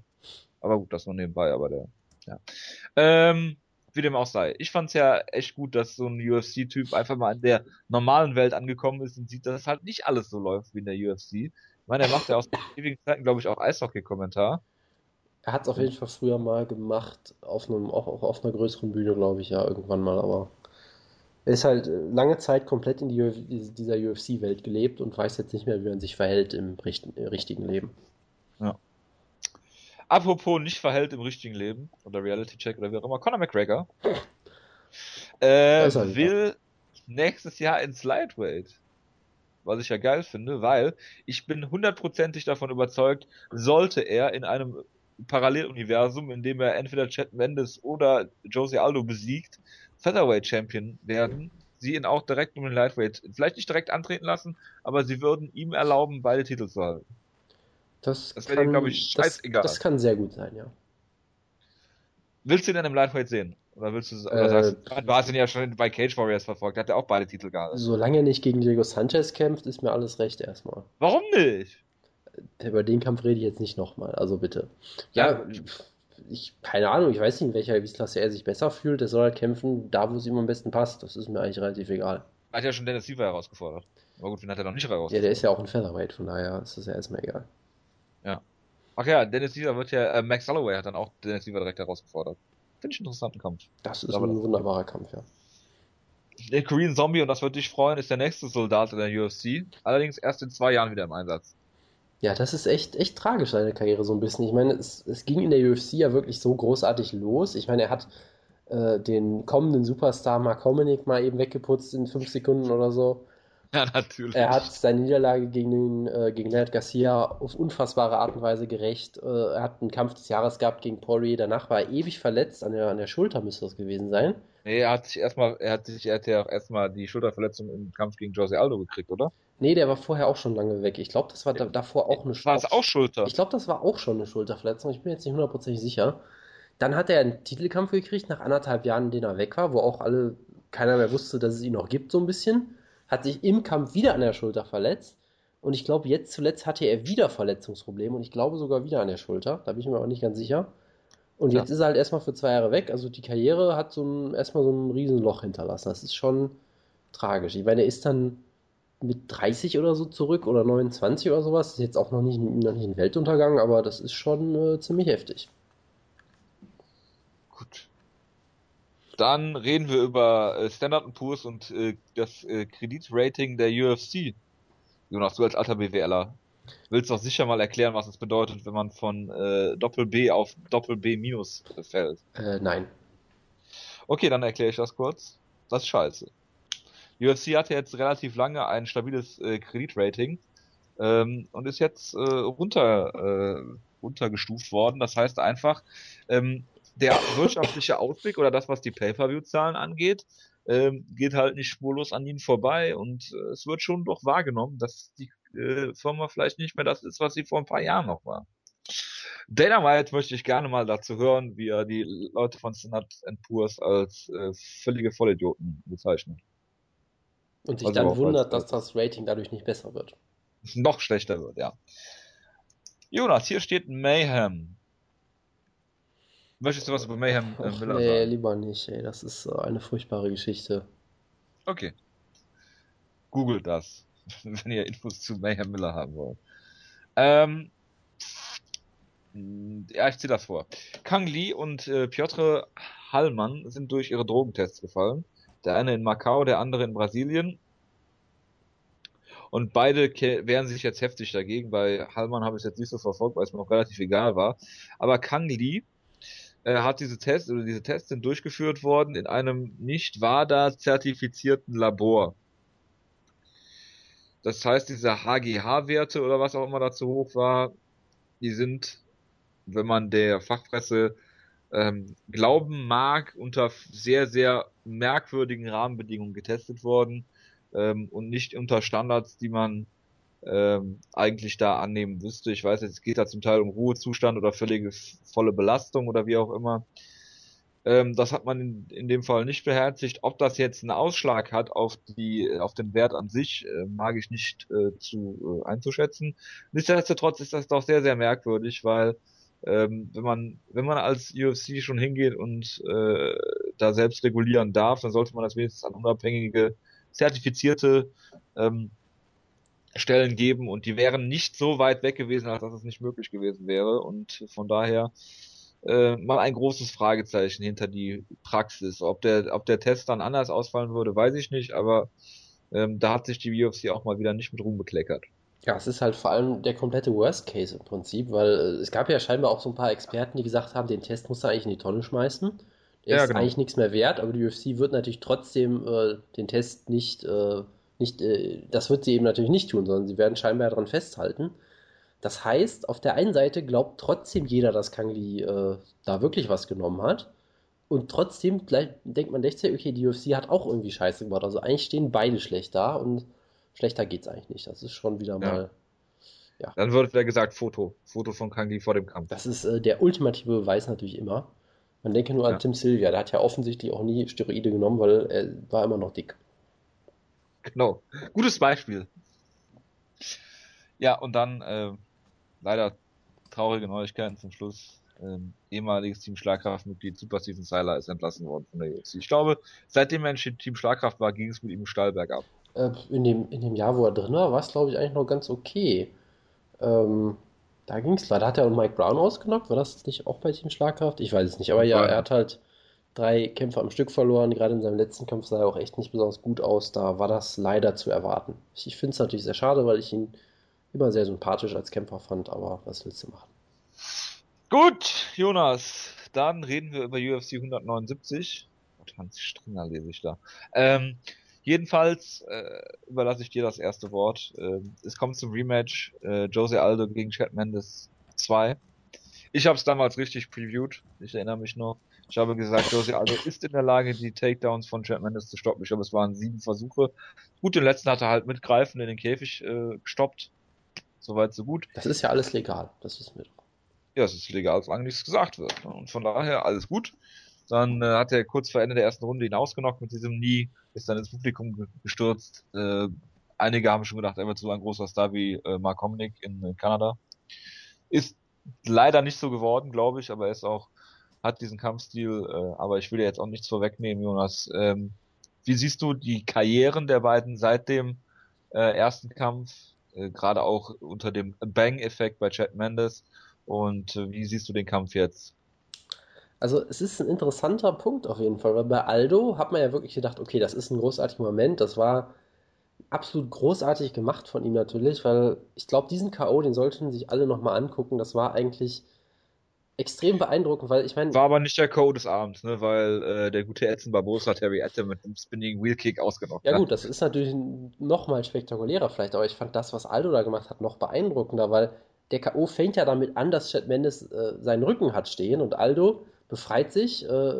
Aber gut, das nur nebenbei, aber der, ja. Ähm, wie dem auch sei. Ich fand's ja echt gut, dass so ein UFC-Typ einfach mal in der normalen Welt angekommen ist und sieht, dass halt nicht alles so läuft wie in der UFC. Ich meine, er macht ja aus ewigen Zeiten, glaube ich, auch Eishockey-Kommentar. Er hat es auf jeden Fall früher mal gemacht, auf einem, auch, auch auf einer größeren Bühne, glaube ich, ja, irgendwann mal, aber er ist halt lange Zeit komplett in die, dieser UFC-Welt gelebt und weiß jetzt nicht mehr, wie man sich verhält im richten, richtigen Leben. Apropos nicht verhält im richtigen Leben oder Reality Check oder wie auch immer, Conor McGregor äh, will nächstes Jahr ins Lightweight. Was ich ja geil finde, weil ich bin hundertprozentig davon überzeugt, sollte er in einem Paralleluniversum, in dem er entweder Chad Mendes oder Jose Aldo besiegt, Featherweight Champion werden, sie ihn auch direkt um den Lightweight, vielleicht nicht direkt antreten lassen, aber sie würden ihm erlauben, beide Titel zu halten. Das, Das wäre ihm, kann- glaub ich, das, scheißegal. das kann sehr gut sein, ja. Willst du ihn denn im Lightweight sehen? Oder willst du, oder Äh, sagst du, hast ihn ja schon bei Cage Warriors verfolgt, hat er auch beide Titel gehalten. Solange er nicht gegen Diego Sanchez kämpft, ist mir alles recht erstmal. Warum nicht? Über den Kampf rede ich jetzt nicht nochmal, also bitte. Ja, ich, keine Ahnung, ich weiß nicht, in welcher Gewichtsklasse er sich besser fühlt. Er soll halt kämpfen, da wo es ihm am besten passt. Das ist mir eigentlich relativ egal. Hat ja schon Dennis Siever herausgefordert. Aber gut, wen hat er noch nicht Ja, herausgefordert? der ist ja auch ein Featherweight, von daher ist das ja erstmal egal. Ach ja, Dennis Siever wird ja, äh, Max Holloway hat dann auch Dennis Siever direkt herausgefordert. Finde ich einen interessanten Kampf. Das ist Aber ein wunderbarer Kampf, ja. Der Korean Zombie, und das wird dich freuen, ist der nächste Soldat in der UFC. Allerdings erst in zwei Jahren wieder im Einsatz. Ja, das ist echt, echt tragisch, seine Karriere so ein bisschen. Ich meine, es, es ging in der UFC ja wirklich so großartig los. Ich meine, er hat äh, den kommenden Superstar Mark Hominick mal eben weggeputzt in fünf Sekunden oder so. Ja, natürlich. Er hat seine Niederlage gegen, den, äh, gegen Leonard Garcia auf unfassbare Art und Weise gerecht. Äh, er hat einen Kampf des Jahres gehabt gegen Poirier. Danach war er ewig verletzt. An der, an der Schulter müsste das gewesen sein. Nee, er hat sich erstmal, er hat sich, er hat ja auch erstmal die Schulterverletzung im Kampf gegen Jose Aldo gekriegt, oder? Nee, der war vorher auch schon lange weg. Ich glaube, das war da, davor auch eine War es auch Schulter? Ich glaube, das war auch schon eine Schulterverletzung. Ich bin jetzt nicht hundertprozentig sicher. Dann hat er einen Titelkampf gekriegt, nach anderthalb Jahren, in denen er weg war, wo auch alle, keiner mehr wusste, dass es ihn noch gibt, so ein bisschen. Hat sich im Kampf wieder an der Schulter verletzt. Und ich glaube, jetzt zuletzt hatte er wieder Verletzungsprobleme und ich glaube sogar wieder an der Schulter. Da bin ich mir auch nicht ganz sicher. Und Ja. jetzt ist er halt erstmal für zwei Jahre weg. Also die Karriere hat so ein, erstmal so ein Riesenloch hinterlassen. Das ist schon tragisch. Ich meine, er ist dann mit 30 oder so zurück oder 29 oder sowas. Ist jetzt auch noch nicht, noch nicht ein Weltuntergang, aber das ist schon äh, ziemlich heftig. Gut. Dann reden wir über äh, Standard Poor's und äh, das äh, Kreditrating der UFC. Jonas, du als alter BWLer willst doch sicher mal erklären, was es bedeutet, wenn man von äh, Doppel B auf Doppel B minus fällt. Äh, nein. Okay, dann erkläre ich das kurz. Das ist scheiße. UFC hatte jetzt relativ lange ein stabiles äh, Kreditrating ähm, und ist jetzt äh, runter, äh, runtergestuft worden. Das heißt einfach, ähm, der wirtschaftliche Ausblick oder das, was die Pay-Per-View-Zahlen angeht, ähm, geht halt nicht spurlos an ihnen vorbei und äh, es wird schon doch wahrgenommen, dass die äh, Firma vielleicht nicht mehr das ist, was sie vor ein paar Jahren noch war. Dana White möchte ich gerne mal dazu hören, wie er die Leute von Standard Poor's als äh, völlige Vollidioten bezeichnet. Und sich also dann wundert, dass das Rating dadurch nicht besser wird. Noch schlechter wird, ja. Jonas, hier steht Mayhem. Möchtest du was über Mayhem äh, Miller nee, sagen? lieber nicht, ey. Das ist äh, eine furchtbare Geschichte. Okay. Googelt das, wenn ihr Infos zu Mayhem Miller haben wollt. Ähm, ja, ich ziehe das vor. Kang Lee und äh, Piotr Hallmann sind durch ihre Drogentests gefallen. Der eine in Macau, der andere in Brasilien. Und beide wehren sich jetzt heftig dagegen. Bei Hallmann habe ich es jetzt nicht so verfolgt, weil es mir auch relativ egal war. Aber Kang Lee äh, hat diese Tests oder diese Tests sind durchgeführt worden in einem nicht WADA zertifizierten Labor. Das heißt, diese HGH-Werte oder was auch immer dazu hoch war, die sind, wenn man der Fachpresse ähm, glauben mag, unter sehr, sehr merkwürdigen Rahmenbedingungen getestet worden ähm, und nicht unter Standards, die man ähm, eigentlich da annehmen müsste. Ich weiß, es geht da zum Teil um Ruhezustand oder völlige volle Belastung oder wie auch immer. Ähm, das hat man in, in dem Fall nicht beherzigt. Ob das jetzt einen Ausschlag hat auf die, auf den Wert an sich, äh, mag ich nicht äh, zu äh, einzuschätzen. Nichtsdestotrotz ist das doch sehr, sehr merkwürdig, weil ähm, wenn man wenn man als UFC schon hingeht und äh, da selbst regulieren darf, dann sollte man das wenigstens an unabhängige zertifizierte ähm, Stellen geben und die wären nicht so weit weg gewesen, als dass es nicht möglich gewesen wäre und von daher äh, mal ein großes Fragezeichen hinter die Praxis. Ob der, ob der Test dann anders ausfallen würde, weiß ich nicht, aber ähm, da hat sich die UFC auch mal wieder nicht mit Ruhm bekleckert. Ja, es ist halt vor allem der komplette Worst Case im Prinzip, weil äh, es gab ja scheinbar auch so ein paar Experten, die gesagt haben, den Test muss er eigentlich in die Tonne schmeißen. Der ja, ist genau. eigentlich nichts mehr wert, aber die UFC wird natürlich trotzdem äh, den Test nicht äh, nicht, äh, das wird sie eben natürlich nicht tun, sondern sie werden scheinbar daran festhalten. Das heißt, auf der einen Seite glaubt trotzdem jeder, dass Kang Lee äh, da wirklich was genommen hat. Und trotzdem denkt man sich, okay, die UFC hat auch irgendwie Scheiße gemacht. Also eigentlich stehen beide schlecht da und schlechter geht's eigentlich nicht. Das ist schon wieder ja. mal. Ja. Dann wird wieder gesagt, Foto. Foto von Kang Lee vor dem Kampf. Das ist äh, der ultimative Beweis natürlich immer. Man denke nur an Tim Sylvia, der hat ja offensichtlich auch nie Steroide genommen, weil er war immer noch dick. Genau. Gutes Beispiel. Ja, und dann äh, leider traurige Neuigkeiten zum Schluss. Ähm, ehemaliges Team Schlagkraftmitglied Super Steven Seiler ist entlassen worden von der UFC. Ich glaube, seitdem er in Team Schlagkraft war, ging es mit ihm steil bergab. Äh, in, dem, in dem Jahr, wo er drin war, war es, glaube ich, eigentlich noch ganz okay. Ähm, da ging es leider. Hat er und Mike Brown ausgenockt? War das nicht auch bei Team Schlagkraft? Ich weiß es nicht. Aber ja, er hat halt drei Kämpfe am Stück verloren. Gerade in seinem letzten Kampf sah er auch echt nicht besonders gut aus. Da war das leider zu erwarten. Ich, ich finde es natürlich sehr schade, weil ich ihn immer sehr sympathisch als Kämpfer fand, aber was willst du machen? Gut, Jonas, dann reden wir über UFC 179. Gott, Hans Stringer lese ich da. Ähm, jedenfalls äh, überlasse ich dir das erste Wort. Ähm, es kommt zum Rematch äh, Jose Aldo gegen Chad Mendes 2. Ich habe es damals richtig previewed. Ich erinnere mich noch. Ich habe gesagt, Josie Aldo ist in der Lage, die Takedowns von Chad Mendes zu stoppen. Ich glaube, es waren sieben Versuche. Gut, den letzten hat er halt mitgreifen in den Käfig äh, gestoppt. Soweit, so gut. Das ist ja alles legal, das wissen wir doch. Ja, es ist legal, solange nichts gesagt wird. Und von daher alles gut. Dann äh, hat er kurz vor Ende der ersten Runde ihn ausgenockt mit diesem Nie, ist dann ins Publikum gestürzt. Äh, einige haben schon gedacht, er wird so ein großer Star wie äh, Mark Hominick in, in Kanada. Ist leider nicht so geworden, glaube ich, aber er ist auch hat diesen Kampfstil, äh, aber ich will jetzt auch nichts vorwegnehmen, Jonas. Ähm, wie siehst du die Karrieren der beiden seit dem äh, ersten Kampf, äh, gerade auch unter dem Bang-Effekt bei Chad Mendes. Und äh, wie siehst du den Kampf jetzt? Also es ist ein interessanter Punkt auf jeden Fall, weil bei Aldo hat man ja wirklich gedacht, okay, das ist ein großartiger Moment, das war absolut großartig gemacht von ihm natürlich, weil ich glaube, diesen K.O., den sollten sich alle nochmal angucken, das war eigentlich extrem beeindruckend, weil ich meine... War aber nicht der K.O. des Abends, ne, weil äh, der gute Edson Barbosa Terry Atom mit dem Spinning Wheel Kick ausgenockt Ja gut, das ist natürlich nochmal spektakulärer vielleicht, aber ich fand das, was Aldo da gemacht hat, noch beeindruckender, weil der K.O. fängt ja damit an, dass Chad Mendes äh, seinen Rücken hat stehen und Aldo befreit sich, äh,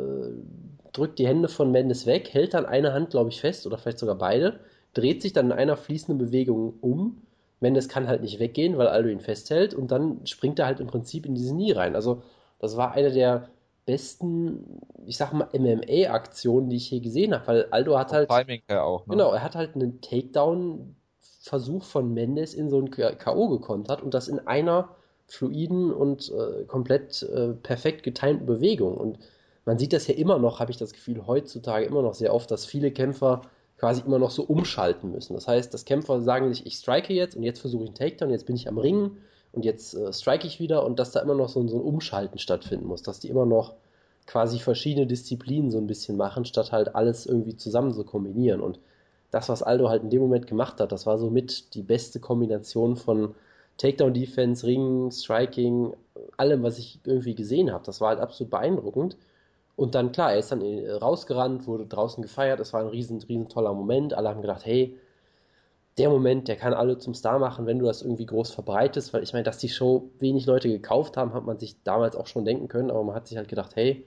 drückt die Hände von Mendes weg, hält dann eine Hand, glaube ich, fest oder vielleicht sogar beide, dreht sich dann in einer fließenden Bewegung um. Mendes kann halt nicht weggehen, weil Aldo ihn festhält und dann springt er halt im Prinzip in diese Nie rein. Also das war eine der besten, ich sag mal, MMA-Aktionen, die ich je gesehen habe, weil Aldo hat halt. Timing ja auch, ne? Genau, er hat halt einen Takedown-Versuch von Mendes in so ein K.O. gekontert und das in einer fluiden und äh, komplett äh, perfekt getimten Bewegung. Und man sieht das ja immer noch, habe ich das Gefühl, heutzutage immer noch sehr oft, dass viele Kämpfer quasi immer noch so umschalten müssen. Das heißt, dass Kämpfer sagen sich, ich strike jetzt und jetzt versuche ich einen Takedown, jetzt bin ich am Ringen und jetzt äh, strike ich wieder und dass da immer noch so, so ein Umschalten stattfinden muss, dass die immer noch quasi verschiedene Disziplinen so ein bisschen machen, statt halt alles irgendwie zusammen zu kombinieren. Und das, was Aldo halt in dem Moment gemacht hat, das war somit die beste Kombination von Takedown-Defense, Ring, Striking, allem, was ich irgendwie gesehen habe. Das war halt absolut beeindruckend. Und dann, klar, er ist dann äh, rausgerannt, wurde draußen gefeiert. Es war ein riesen, riesen toller Moment. Alle haben gedacht, hey, der Moment, der kann alle zum Star machen, wenn du das irgendwie groß verbreitest. Weil ich meine, dass die Show wenig Leute gekauft haben, hat man sich damals auch schon denken können. Aber man hat sich halt gedacht, hey,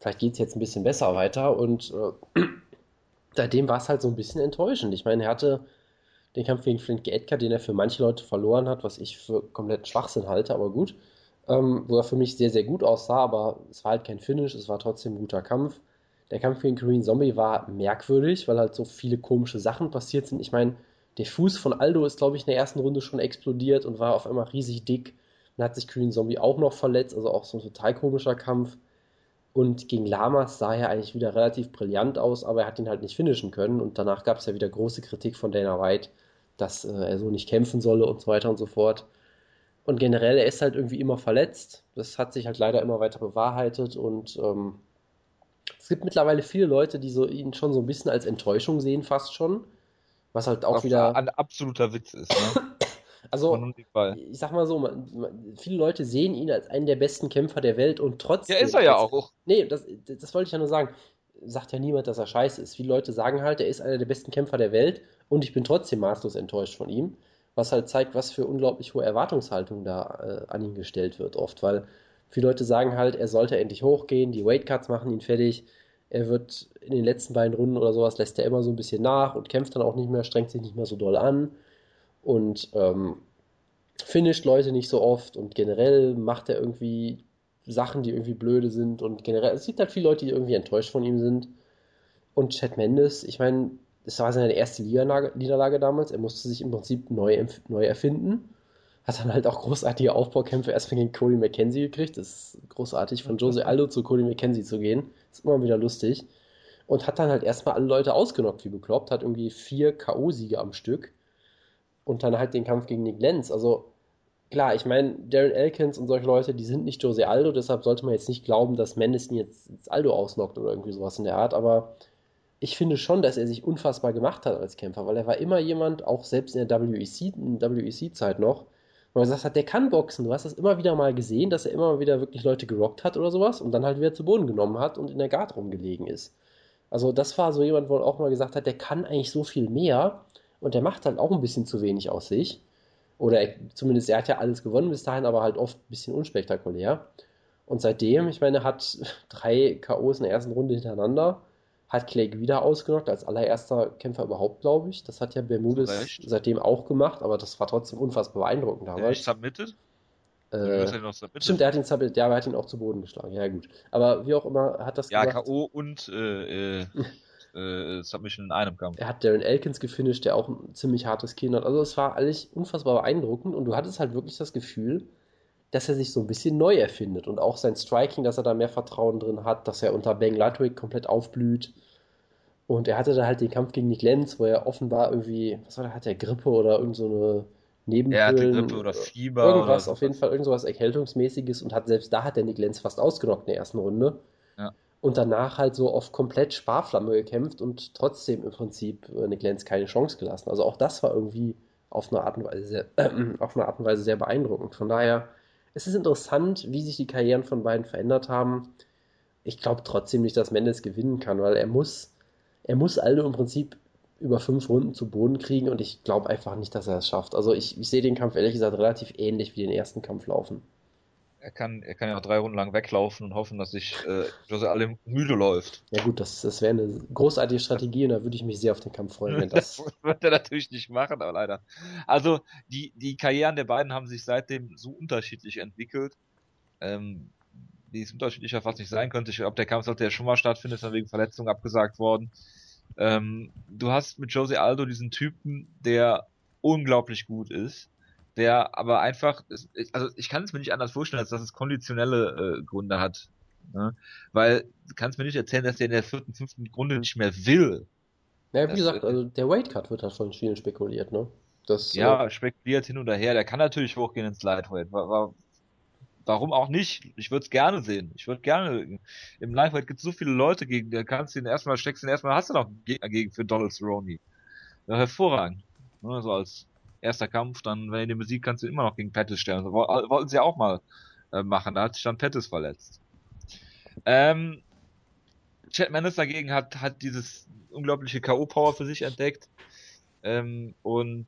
vielleicht geht es jetzt ein bisschen besser weiter. Und äh, seitdem war es halt so ein bisschen enttäuschend. Ich meine, er hatte den Kampf gegen Flint Edgar, den er für manche Leute verloren hat, was ich für komplett Schwachsinn halte, aber gut. Ähm, wo er für mich sehr, sehr gut aussah, aber es war halt kein Finish, es war trotzdem ein guter Kampf. Der Kampf gegen Korean Zombie war merkwürdig, weil halt so viele komische Sachen passiert sind. Ich meine, der Fuß von Aldo ist, glaube ich, in der ersten Runde schon explodiert und war auf einmal riesig dick. Dann hat sich Korean Zombie auch noch verletzt, also auch so ein total komischer Kampf. Und gegen Lamas sah er eigentlich wieder relativ brillant aus, aber er hat ihn halt nicht finishen können. Und danach gab es ja wieder große Kritik von Dana White, dass äh, er so nicht kämpfen solle und so weiter und so fort. Und generell, er ist halt irgendwie immer verletzt. Das hat sich halt leider immer weiter bewahrheitet und ähm, es gibt mittlerweile viele Leute, die so ihn schon so ein bisschen als Enttäuschung sehen, fast schon. Was halt auch was wieder. Ein absoluter Witz ist, ne? Also, ich sag mal so, man, man, viele Leute sehen ihn als einen der besten Kämpfer der Welt und trotzdem. Ja, ist er ja auch. Nee, das, das wollte ich ja nur sagen. Sagt ja niemand, dass er scheiße ist. Viele Leute sagen halt, er ist einer der besten Kämpfer der Welt und ich bin trotzdem maßlos enttäuscht von ihm. Was halt zeigt, was für unglaublich hohe Erwartungshaltung da äh, an ihn gestellt wird, oft. Weil viele Leute sagen halt, er sollte endlich hochgehen, die Weightcuts machen ihn fertig. Er wird in den letzten beiden Runden oder sowas, lässt er immer so ein bisschen nach und kämpft dann auch nicht mehr, strengt sich nicht mehr so doll an und ähm, finisht Leute nicht so oft und generell macht er irgendwie Sachen, die irgendwie blöde sind und generell, es gibt halt viele Leute, die irgendwie enttäuscht von ihm sind. Und Chad Mendes, ich meine, es war seine erste Niederlage damals, er musste sich im Prinzip neu, neu erfinden. Hat dann halt auch großartige Aufbaukämpfe erstmal gegen Cody McKenzie gekriegt. Das ist großartig, von Jose Aldo zu Cody McKenzie zu gehen. Ist immer wieder lustig. Und hat dann halt erstmal alle Leute ausgenockt, wie bekloppt. Hat irgendwie vier K.O.-Siege am Stück und dann halt den Kampf gegen Nick Lenz. Also klar, ich meine, Darren Elkins und solche Leute, die sind nicht Jose Aldo, deshalb sollte man jetzt nicht glauben, dass Mendes ihn jetzt, jetzt Aldo ausnockt oder irgendwie sowas in der Art, aber ich finde schon, dass er sich unfassbar gemacht hat als Kämpfer, weil er war immer jemand, auch selbst in der WEC, WEC-Zeit noch, wo er gesagt hat, der kann boxen. Du hast das immer wieder mal gesehen, dass er immer wieder wirklich Leute gerockt hat oder sowas und dann halt wieder zu Boden genommen hat und in der Guard rumgelegen ist. Also das war so jemand, wo er auch mal gesagt hat, der kann eigentlich so viel mehr und der macht halt auch ein bisschen zu wenig aus sich. Oder er, zumindest er hat ja alles gewonnen bis dahin, aber halt oft ein bisschen unspektakulär. Und seitdem, ich meine, hat drei K.O.s in der ersten Runde hintereinander, hat Clay wieder ausgenockt, als allererster Kämpfer überhaupt, glaube ich. Das hat ja Bermudes Recht. seitdem auch gemacht, aber das war trotzdem unfassbar beeindruckend damals. Nicht submitted? Äh, stimmt, er hat ihn submitted, ja, er hat ihn auch zu Boden geschlagen. Ja, gut. Aber wie auch immer, hat das Ja, K.O. und äh, äh äh, Submission in einem Kampf. Er hat Darren Elkins gefinisht, der auch ein ziemlich hartes Kinn hat. Also es war alles unfassbar beeindruckend und du hattest halt wirklich das Gefühl, dass er sich so ein bisschen neu erfindet und auch sein Striking, dass er da mehr Vertrauen drin hat, dass er unter Bang Ludwig komplett aufblüht. Und er hatte da halt den Kampf gegen Nick Lenz, wo er offenbar irgendwie, was war da, hat er Grippe oder irgend so eine Er hatte Grippe oder Fieber oder irgendwas, auf jeden. Fall irgend sowas Erkältungsmäßiges und hat selbst da hat der Nick Lenz fast ausgenockt in der ersten Runde. Ja. Und danach halt so auf komplett Sparflamme gekämpft und trotzdem im Prinzip äh, Nick Lenz keine Chance gelassen. Also auch das war irgendwie auf eine Art und Weise sehr, auf eine Art und Weise sehr beeindruckend. Von daher, es ist interessant, wie sich die Karrieren von beiden verändert haben. Ich glaube trotzdem nicht, dass Mendes gewinnen kann, weil er muss, er muss Aldo im Prinzip über fünf Runden zu Boden kriegen und ich glaube einfach nicht, dass er es schafft. Also ich, ich sehe den Kampf ehrlich gesagt relativ ähnlich wie den ersten Kampf laufen. Er kann, er kann ja auch drei Runden lang weglaufen und hoffen, dass sich äh, Jose Aldo müde läuft. Ja gut, das, das wäre eine großartige Strategie und da würde ich mich sehr auf den Kampf freuen, wenn Das das. wird er natürlich nicht machen, aber leider. Also, die, die Karrieren der beiden haben sich seitdem so unterschiedlich entwickelt, ähm, wie es unterschiedlicher fast nicht sein könnte. Ich glaube, der Kampf sollte ja schon mal stattfinden, ist dann wegen Verletzung abgesagt worden. Ähm, du hast mit Jose Aldo diesen Typen, der unglaublich gut ist, der aber einfach, also ich kann es mir nicht anders vorstellen, als dass es konditionelle äh, Gründe hat. Ne? Weil du kannst mir nicht erzählen, dass der in der vierten, fünften Runde nicht mehr will. Ja, wie Das, gesagt, also der Weightcut wird halt von vielen spekuliert, ne? Das, Ja, äh, spekuliert hin oder her. Der kann natürlich hochgehen ins Lightweight. Wa- wa- Warum auch nicht? Ich würde es gerne sehen. Ich würde gerne. Im Lightweight gibt es so viele Leute gegen, da kannst du ihn erstmal, steckst ihn erstmal, hast du noch einen Gegner gegen für Donald Cerrone. Ja, hervorragend. Ne, so als erster Kampf, dann, wenn ihr die Musik kannst du immer noch gegen Pettis stellen. Woll- wollten sie auch mal äh, machen. Da hat sich dann Pettis verletzt. Ähm, Chad Mendes dagegen hat, hat dieses unglaubliche K.O.-Power für sich entdeckt. Ähm, und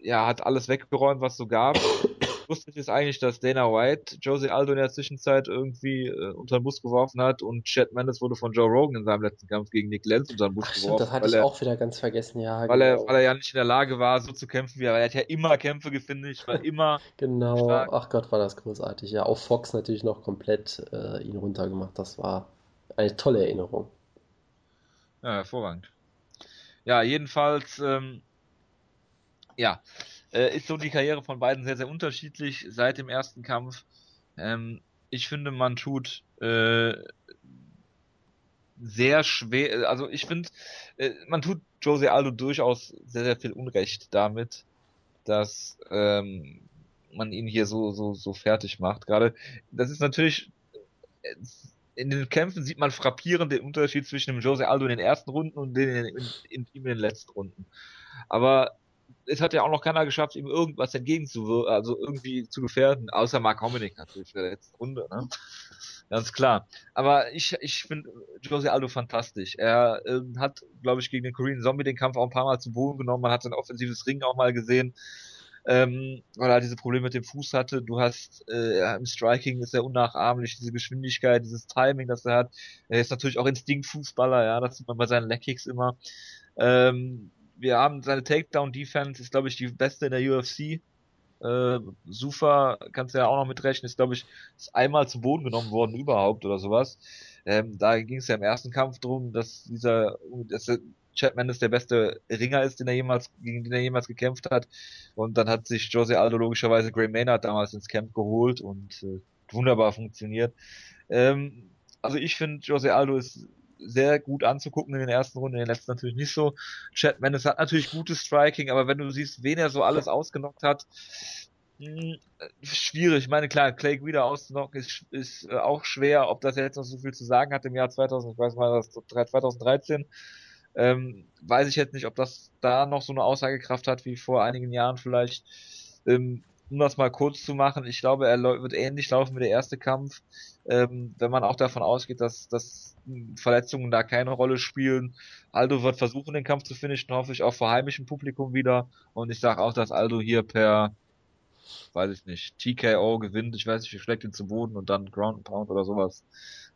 ja, hat alles weggeräumt, was so gab. Lustig ist eigentlich, dass Dana White Jose Aldo in der Zwischenzeit irgendwie äh, unter den Bus geworfen hat und Chad Mendes wurde von Joe Rogan in seinem letzten Kampf gegen Nick Lenz unter den Bus ach stimmt, geworfen, das hatte ich er, auch wieder ganz vergessen, ja, weil er, genau. weil er ja nicht in der Lage war, so zu kämpfen wie er. Er hat ja immer Kämpfe gefinisht, war immer Genau, stark. ach Gott, war das großartig. Ja, auf Fox natürlich noch komplett äh, ihn runtergemacht. Das war eine tolle Erinnerung. Ja, hervorragend. Ja, jedenfalls, ähm, ja, äh, ist so die Karriere von beiden sehr, sehr unterschiedlich seit dem ersten Kampf. Ähm, ich finde, man tut äh, sehr schwer, also ich finde, äh, man tut Jose Aldo durchaus sehr, sehr viel Unrecht damit, dass ähm, man ihn hier so, so, so fertig macht. Gerade, das ist natürlich, äh, in den Kämpfen sieht man frappierend den Unterschied zwischen dem Jose Aldo in den ersten Runden und den in, in, in, in den letzten Runden. Aber es hat ja auch noch keiner geschafft, ihm irgendwas entgegenzuwirken, also irgendwie zu gefährden, außer Mark Hominick natürlich in der letzten Runde, ne? Ganz klar. Aber ich, ich finde Jose Aldo fantastisch. Er ähm, hat, glaube ich, gegen den Korean Zombie den Kampf auch ein paar Mal zu Boden genommen. Man hat sein offensives Ring auch mal gesehen, ähm, weil er diese Probleme mit dem Fuß hatte. Du hast äh, im Striking ist er unnachahmlich, diese Geschwindigkeit, dieses Timing, das er hat. Er ist natürlich auch Instinktfußballer, ja, das sieht man bei seinen Leckkicks immer. Ähm, wir haben seine Takedown-Defense, ist, glaube ich, die beste in der UFC. Äh, Sufa, kannst du ja auch noch mitrechnen, ist, glaube ich, ist einmal zu Boden genommen worden überhaupt oder sowas. Ähm, da ging es ja im ersten Kampf drum, dass dieser, dass Chad Mendes der beste Ringer ist, den er jemals, gegen den er jemals gekämpft hat. Und dann hat sich Jose Aldo logischerweise Gray Maynard damals ins Camp geholt und äh, wunderbar funktioniert. Ähm, also ich finde, Jose Aldo ist sehr gut anzugucken in den ersten Runden, in den letzten natürlich nicht so. Chad Mendes hat natürlich gutes Striking, aber wenn du siehst, wen er so alles ausgenockt hat, mh, schwierig. Ich meine, klar, Clay Guida auszunocken ist, ist äh, auch schwer. Ob das jetzt noch so viel zu sagen hat im Jahr 2000, ich weiß mal, das 2013, ähm, weiß ich jetzt nicht, ob das da noch so eine Aussagekraft hat wie vor einigen Jahren vielleicht. Ähm, um das mal kurz zu machen, ich glaube, er wird ähnlich laufen wie der erste Kampf, ähm, wenn man auch davon ausgeht, dass, dass Verletzungen da keine Rolle spielen. Aldo wird versuchen, den Kampf zu finishen, hoffe ich, auch vor heimischem Publikum wieder. Und ich sage auch, dass Aldo hier per, weiß ich nicht, TKO gewinnt. Ich weiß nicht, schlägt ihn zu Boden und dann Ground and Pound oder sowas.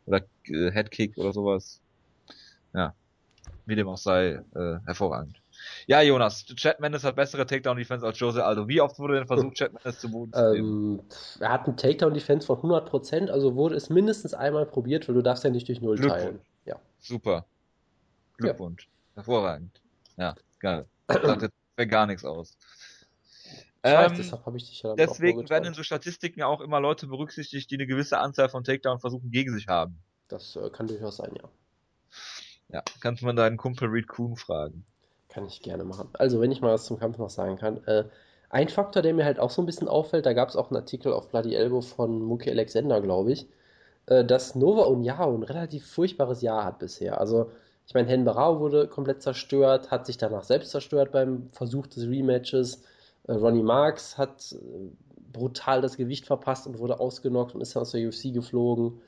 Oder äh, Headkick oder sowas. Ja. Wie dem auch sei, äh, hervorragend. Ja, Jonas, Chad Mendes hat bessere Takedown-Defense als Jose Aldo. Wie oft wurde denn versucht, Chad Mendes zu Boden zu nehmen? Ähm, er hat einen Takedown-Defense von 100%, also wurde es mindestens einmal probiert, weil du darfst ja nicht durch Null Glückwunsch. teilen. Ja. Super. Glückwunsch. Hervorragend. Ja, geil. Sagt jetzt mir gar nichts aus. Weiß, Ähm, deshalb habe ich dich ja deswegen werden in so Statistiken auch immer Leute berücksichtigt, die eine gewisse Anzahl von Takedown-Versuchen gegen sich haben. Das äh, kann durchaus sein, ja. Ja, kannst man deinen Kumpel Reed Kuhn fragen. Kann ich gerne machen. Also, wenn ich mal was zum Kampf noch sagen kann. Äh, ein Faktor, der mir halt auch so ein bisschen auffällt, da gab es auch einen Artikel auf Bloody Elbow von Mookie Alexander, glaube ich, äh, dass Nova Uniao ein relativ furchtbares Jahr hat bisher. Also, ich meine, Hen Barao wurde komplett zerstört, hat sich danach selbst zerstört beim Versuch des Rematches. Äh, Ronnie Marks hat äh, brutal das Gewicht verpasst und wurde ausgenockt und ist dann aus der UFC geflogen.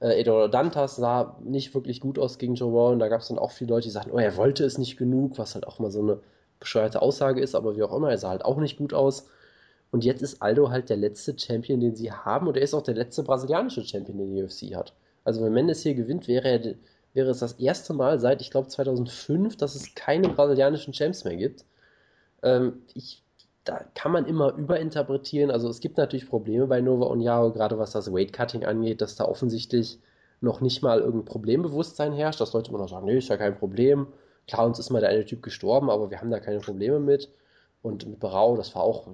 Äh, Eduardo Dantas sah nicht wirklich gut aus gegen Joe Rowan. Da gab es dann auch viele Leute, die sagten, oh, er wollte es nicht genug, was halt auch mal so eine bescheuerte Aussage ist, aber wie auch immer, er sah halt auch nicht gut aus. Und jetzt ist Aldo halt der letzte Champion, den sie haben, und er ist auch der letzte brasilianische Champion, den die UFC hat. Also wenn Mendes hier gewinnt, wäre, er, wäre es das erste Mal seit, ich glaube, 2005, dass es keine brasilianischen Champs mehr gibt. Ähm, ich, da kann man immer überinterpretieren. Also es gibt natürlich Probleme bei Nova und Yao, gerade was das Weight-Cutting angeht, dass da offensichtlich noch nicht mal irgendein Problembewusstsein herrscht, dass Leute immer noch sagen, nee, ist ja kein Problem. Klar, uns ist mal der eine Typ gestorben, aber wir haben da keine Probleme mit. Und mit Berau, das war auch,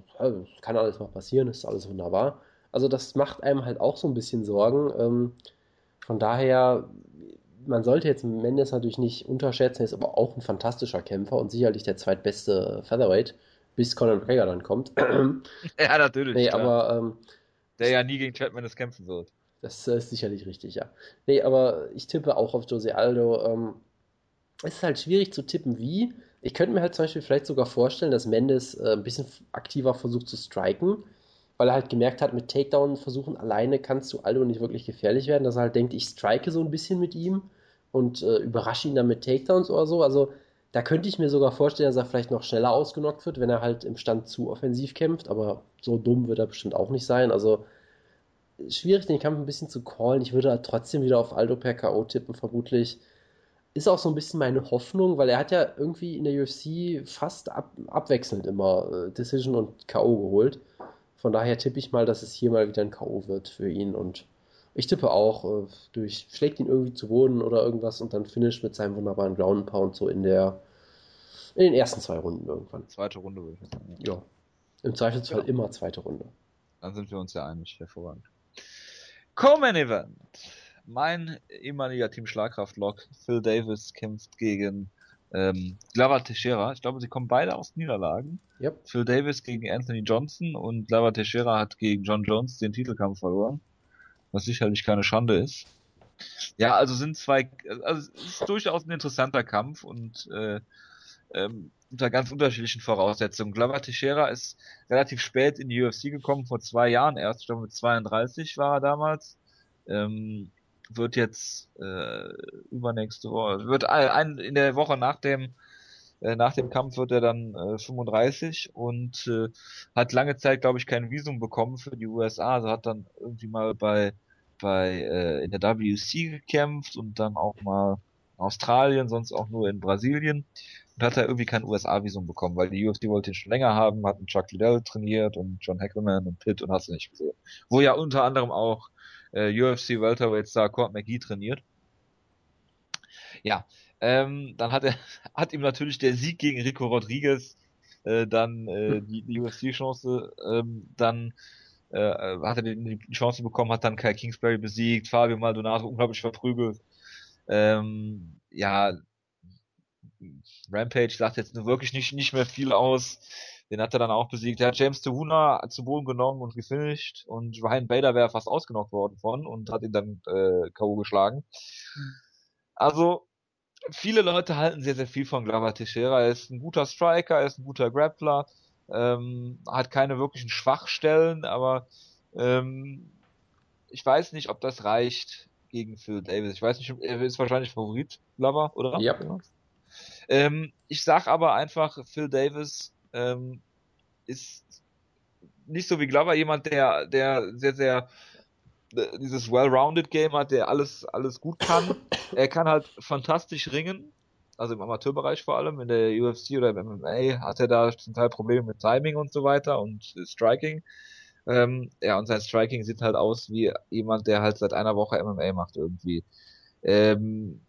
kann alles mal passieren, ist alles wunderbar. Also das macht einem halt auch so ein bisschen Sorgen. Ähm, von daher, man sollte jetzt Mendes natürlich nicht unterschätzen, er ist aber auch ein fantastischer Kämpfer und sicherlich der zweitbeste Featherweight, bis Conor McGregor dann kommt. ja, natürlich. Nee, aber ähm, der ja nie gegen Chad Mendes kämpfen wird. Das ist sicherlich richtig, ja. Nee, aber ich tippe auch auf Jose Aldo. Ähm, es ist halt schwierig zu tippen, wie. Ich könnte mir halt zum Beispiel vielleicht sogar vorstellen, dass Mendes äh, ein bisschen aktiver versucht zu striken, weil er halt gemerkt hat, mit Takedown-Versuchen alleine kannst du Aldo nicht wirklich gefährlich werden, dass er halt denkt, ich strike so ein bisschen mit ihm und äh, überrasche ihn dann mit Takedowns oder so. Also da könnte ich mir sogar vorstellen, dass er vielleicht noch schneller ausgenockt wird, wenn er halt im Stand zu offensiv kämpft, aber so dumm wird er bestimmt auch nicht sein. Also schwierig, den Kampf ein bisschen zu callen. Ich würde halt trotzdem wieder auf Aldo per K.O. tippen, vermutlich ist auch so ein bisschen meine Hoffnung, weil er hat ja irgendwie in der UFC fast ab, abwechselnd immer äh, Decision und K.O. geholt. Von daher tippe ich mal, dass es hier mal wieder ein K.O. wird für ihn und ich tippe auch äh, durch, schlägt ihn irgendwie zu Boden oder irgendwas und dann finish mit seinem wunderbaren Ground Pound so in der, in den ersten zwei Runden irgendwann. Zweite Runde würde ich sagen. Ja. Im Zweifelsfall ja. immer zweite Runde. Dann sind wir uns ja einig, hervorragend. Co-Main Event mein ehemaliger Team Schlagkraft-Lok, Phil Davis, kämpft gegen ähm, Glover Teixeira. Ich glaube, sie kommen beide aus Niederlagen. Yep. Phil Davis gegen Anthony Johnson und Glover Teixeira hat gegen John Jones den Titelkampf verloren. Was sicherlich keine Schande ist. Ja, also sind zwei, also es ist durchaus ein interessanter Kampf und äh, ähm, unter ganz unterschiedlichen Voraussetzungen. Glover Teixeira ist relativ spät in die UFC gekommen, vor zwei Jahren erst, ich glaube mit 32 war er damals. Ähm, wird jetzt äh, übernächste Woche, wird ein, in der Woche nach dem äh, nach dem Kampf wird er dann äh, 35 und äh, hat lange Zeit, glaube ich, kein Visum bekommen für die USA. Also hat dann irgendwie mal bei bei äh, in der WC gekämpft und dann auch mal Australien, sonst auch nur in Brasilien und hat er irgendwie kein USA-Visum bekommen, weil die UFC wollte ihn schon länger haben, hatten Chuck Liddell trainiert und John Hackleman und Pitt und hast du nicht gesehen. Wo ja unter anderem auch äh, UFC Welterweight Star Court McGee trainiert. Ja, ähm, dann hat er, hat ihm natürlich der Sieg gegen Rico Rodriguez äh, dann äh, die, die UFC-Chance, ähm, dann äh, hat er die Chance bekommen, hat dann Kai Kingsbury besiegt, Fabio Maldonado unglaublich verprügelt. Ähm, ja, Rampage sagt jetzt wirklich nicht, nicht mehr viel aus. Den hat er dann auch besiegt. Er hat James Tuhuna zu Boden genommen und gefinisht und Ryan Bader wäre fast ausgenockt worden von und hat ihn dann äh, K.O. geschlagen. Also, viele Leute halten sehr, sehr viel von Glover Teixeira. Er ist ein guter Striker, er ist ein guter Grappler, ähm, hat keine wirklichen Schwachstellen, aber ähm, ich weiß nicht, ob das reicht gegen Phil Davis. Ich weiß nicht, er ist wahrscheinlich Favorit, Glover, oder? Ja. Ähm, ich sag aber einfach, Phil Davis ähm, ist nicht so wie Glover jemand, der, der sehr, sehr äh, dieses well-rounded Game hat, der alles, alles gut kann. er kann halt fantastisch ringen, also im Amateurbereich vor allem, in der UFC oder im MMA hat er da zum Teil Probleme mit Timing und so weiter und Striking. Ähm, ja, und sein Striking sieht halt aus wie jemand, der halt seit einer Woche MMA macht irgendwie. Ähm,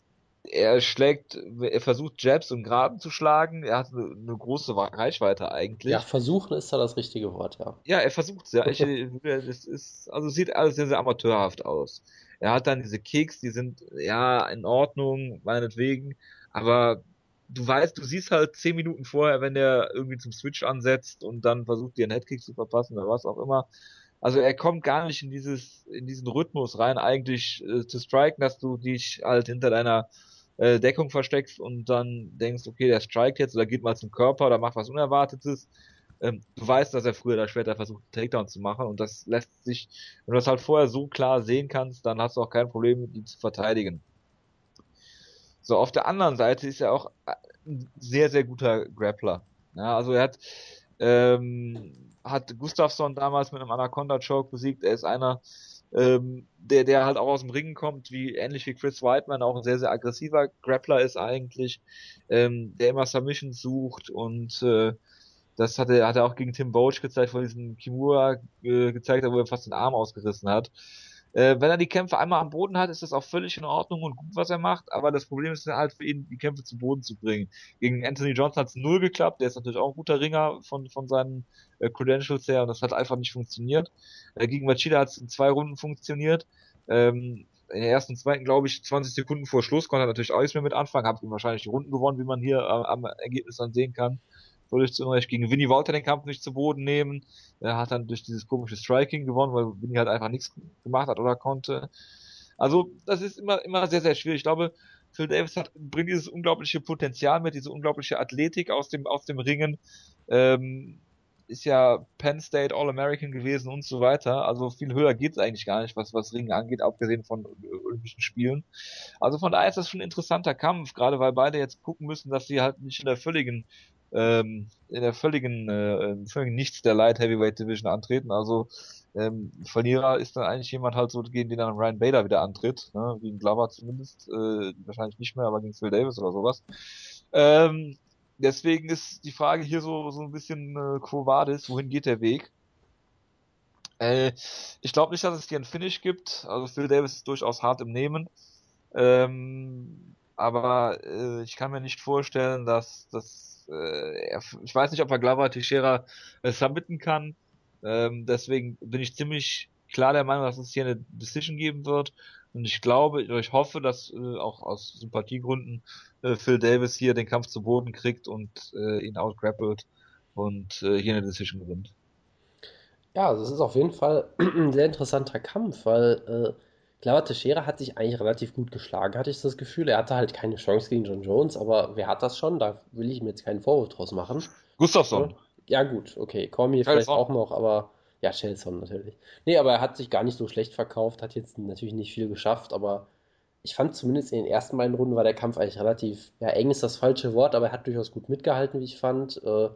er schlägt, er versucht Jabs und Graben zu schlagen. Er hat eine, eine, große Reichweite eigentlich. Ja, versuchen ist da das richtige Wort, ja. Ja, er versucht ja. Ich, das ist, also sieht alles sehr, sehr amateurhaft aus. Er hat dann diese Kicks, die sind ja in Ordnung, meinetwegen, aber du weißt, du siehst halt zehn Minuten vorher, wenn der irgendwie zum Switch ansetzt und dann versucht, dir einen Headkick zu verpassen oder was auch immer. Also er kommt gar nicht in dieses, in diesen Rhythmus rein, eigentlich äh, zu striken, dass du dich halt hinter deiner äh, Deckung versteckst und dann denkst, okay, der strikt jetzt oder geht mal zum Körper oder macht was Unerwartetes. Ähm, du weißt, dass er früher oder später versucht, einen Takedown zu machen und das lässt sich, wenn du das halt vorher so klar sehen kannst, dann hast du auch kein Problem, ihn zu verteidigen. So, auf der anderen Seite ist er auch ein sehr, sehr guter Grappler. Ja, also er hat, ähm, hat Gustafsson damals mit einem Anaconda Choke besiegt. Er ist einer, ähm, der, der halt auch aus dem Ringen kommt, wie ähnlich wie Chris Whiteman, auch ein sehr, sehr aggressiver Grappler ist eigentlich, ähm, der immer Submissions sucht und äh, das hat er, hat er auch gegen Tim Boach gezeigt, vor diesem Kimura äh, gezeigt wo er fast den Arm ausgerissen hat. Äh, wenn er die Kämpfe einmal am Boden hat, ist das auch völlig in Ordnung und gut, was er macht, aber das Problem ist halt für ihn, die Kämpfe zu Boden zu bringen. Gegen Anthony Johnson hat es null geklappt, der ist natürlich auch ein guter Ringer von, von seinen äh, Credentials her und das hat einfach nicht funktioniert. Äh, gegen Machida hat es in zwei Runden funktioniert. Ähm, in der ersten und zweiten, glaube ich, 20 Sekunden vor Schluss konnte er natürlich auch nichts mehr mit anfangen, hat ihm wahrscheinlich die Runden gewonnen, wie man hier äh, am Ergebnis dann sehen kann völlig zu Unrecht gegen Winnie Walter den Kampf nicht zu Boden nehmen. Er hat dann durch dieses komische Striking gewonnen, weil Winnie halt einfach nichts gemacht hat oder konnte. Also, das ist immer, immer sehr, sehr schwierig. Ich glaube, Phil Davis hat, bringt dieses unglaubliche Potenzial mit, diese unglaubliche Athletik aus dem, aus dem Ringen. Ähm, ist ja Penn State All-American gewesen und so weiter. Also viel höher geht's eigentlich gar nicht, was, was Ringen angeht, abgesehen von Olympischen Spielen. Also von daher ist das schon ein interessanter Kampf, gerade weil beide jetzt gucken müssen, dass sie halt nicht in der völligen ähm, in der völligen, äh, völligen Nichts der Light Heavyweight Division antreten. Also ähm, Verlierer ist dann eigentlich jemand halt so, gegen den dann Ryan Bader wieder antritt, ne? gegen Glover zumindest, äh, wahrscheinlich nicht mehr, aber gegen Phil Davis oder sowas. Ähm, deswegen ist die Frage hier so, so ein bisschen äh, Quo Vadis, wohin geht der Weg? Äh, ich glaube nicht, dass es hier ein Finish gibt. Also Phil Davis ist durchaus hart im Nehmen. Ähm, aber äh, ich kann mir nicht vorstellen, dass, dass äh, ich weiß nicht, ob er Glover Teixeira äh, submitten kann. Ähm, deswegen bin ich ziemlich klar der Meinung, dass es hier eine Decision geben wird. Und ich glaube, ich hoffe, dass äh, auch aus Sympathiegründen äh, Phil Davis hier den Kampf zu Boden kriegt und äh, ihn outgrappelt und äh, hier eine Decision gewinnt. Ja, also es ist auf jeden Fall ein sehr interessanter Kampf, weil Clara Teixeira hat sich eigentlich relativ gut geschlagen, hatte ich das Gefühl. Er hatte halt keine Chance gegen John Jones, aber wer hat das schon? Da will ich mir jetzt keinen Vorwurf draus machen. Gustafsson. Ja, gut, okay. Cormier vielleicht auch noch, aber ja, Shelson natürlich. Nee, aber er hat sich gar nicht so schlecht verkauft, hat jetzt natürlich nicht viel geschafft, aber ich fand zumindest in den ersten beiden Runden war der Kampf eigentlich relativ, ja, eng ist das falsche Wort, aber er hat durchaus gut mitgehalten, wie ich fand. Äh,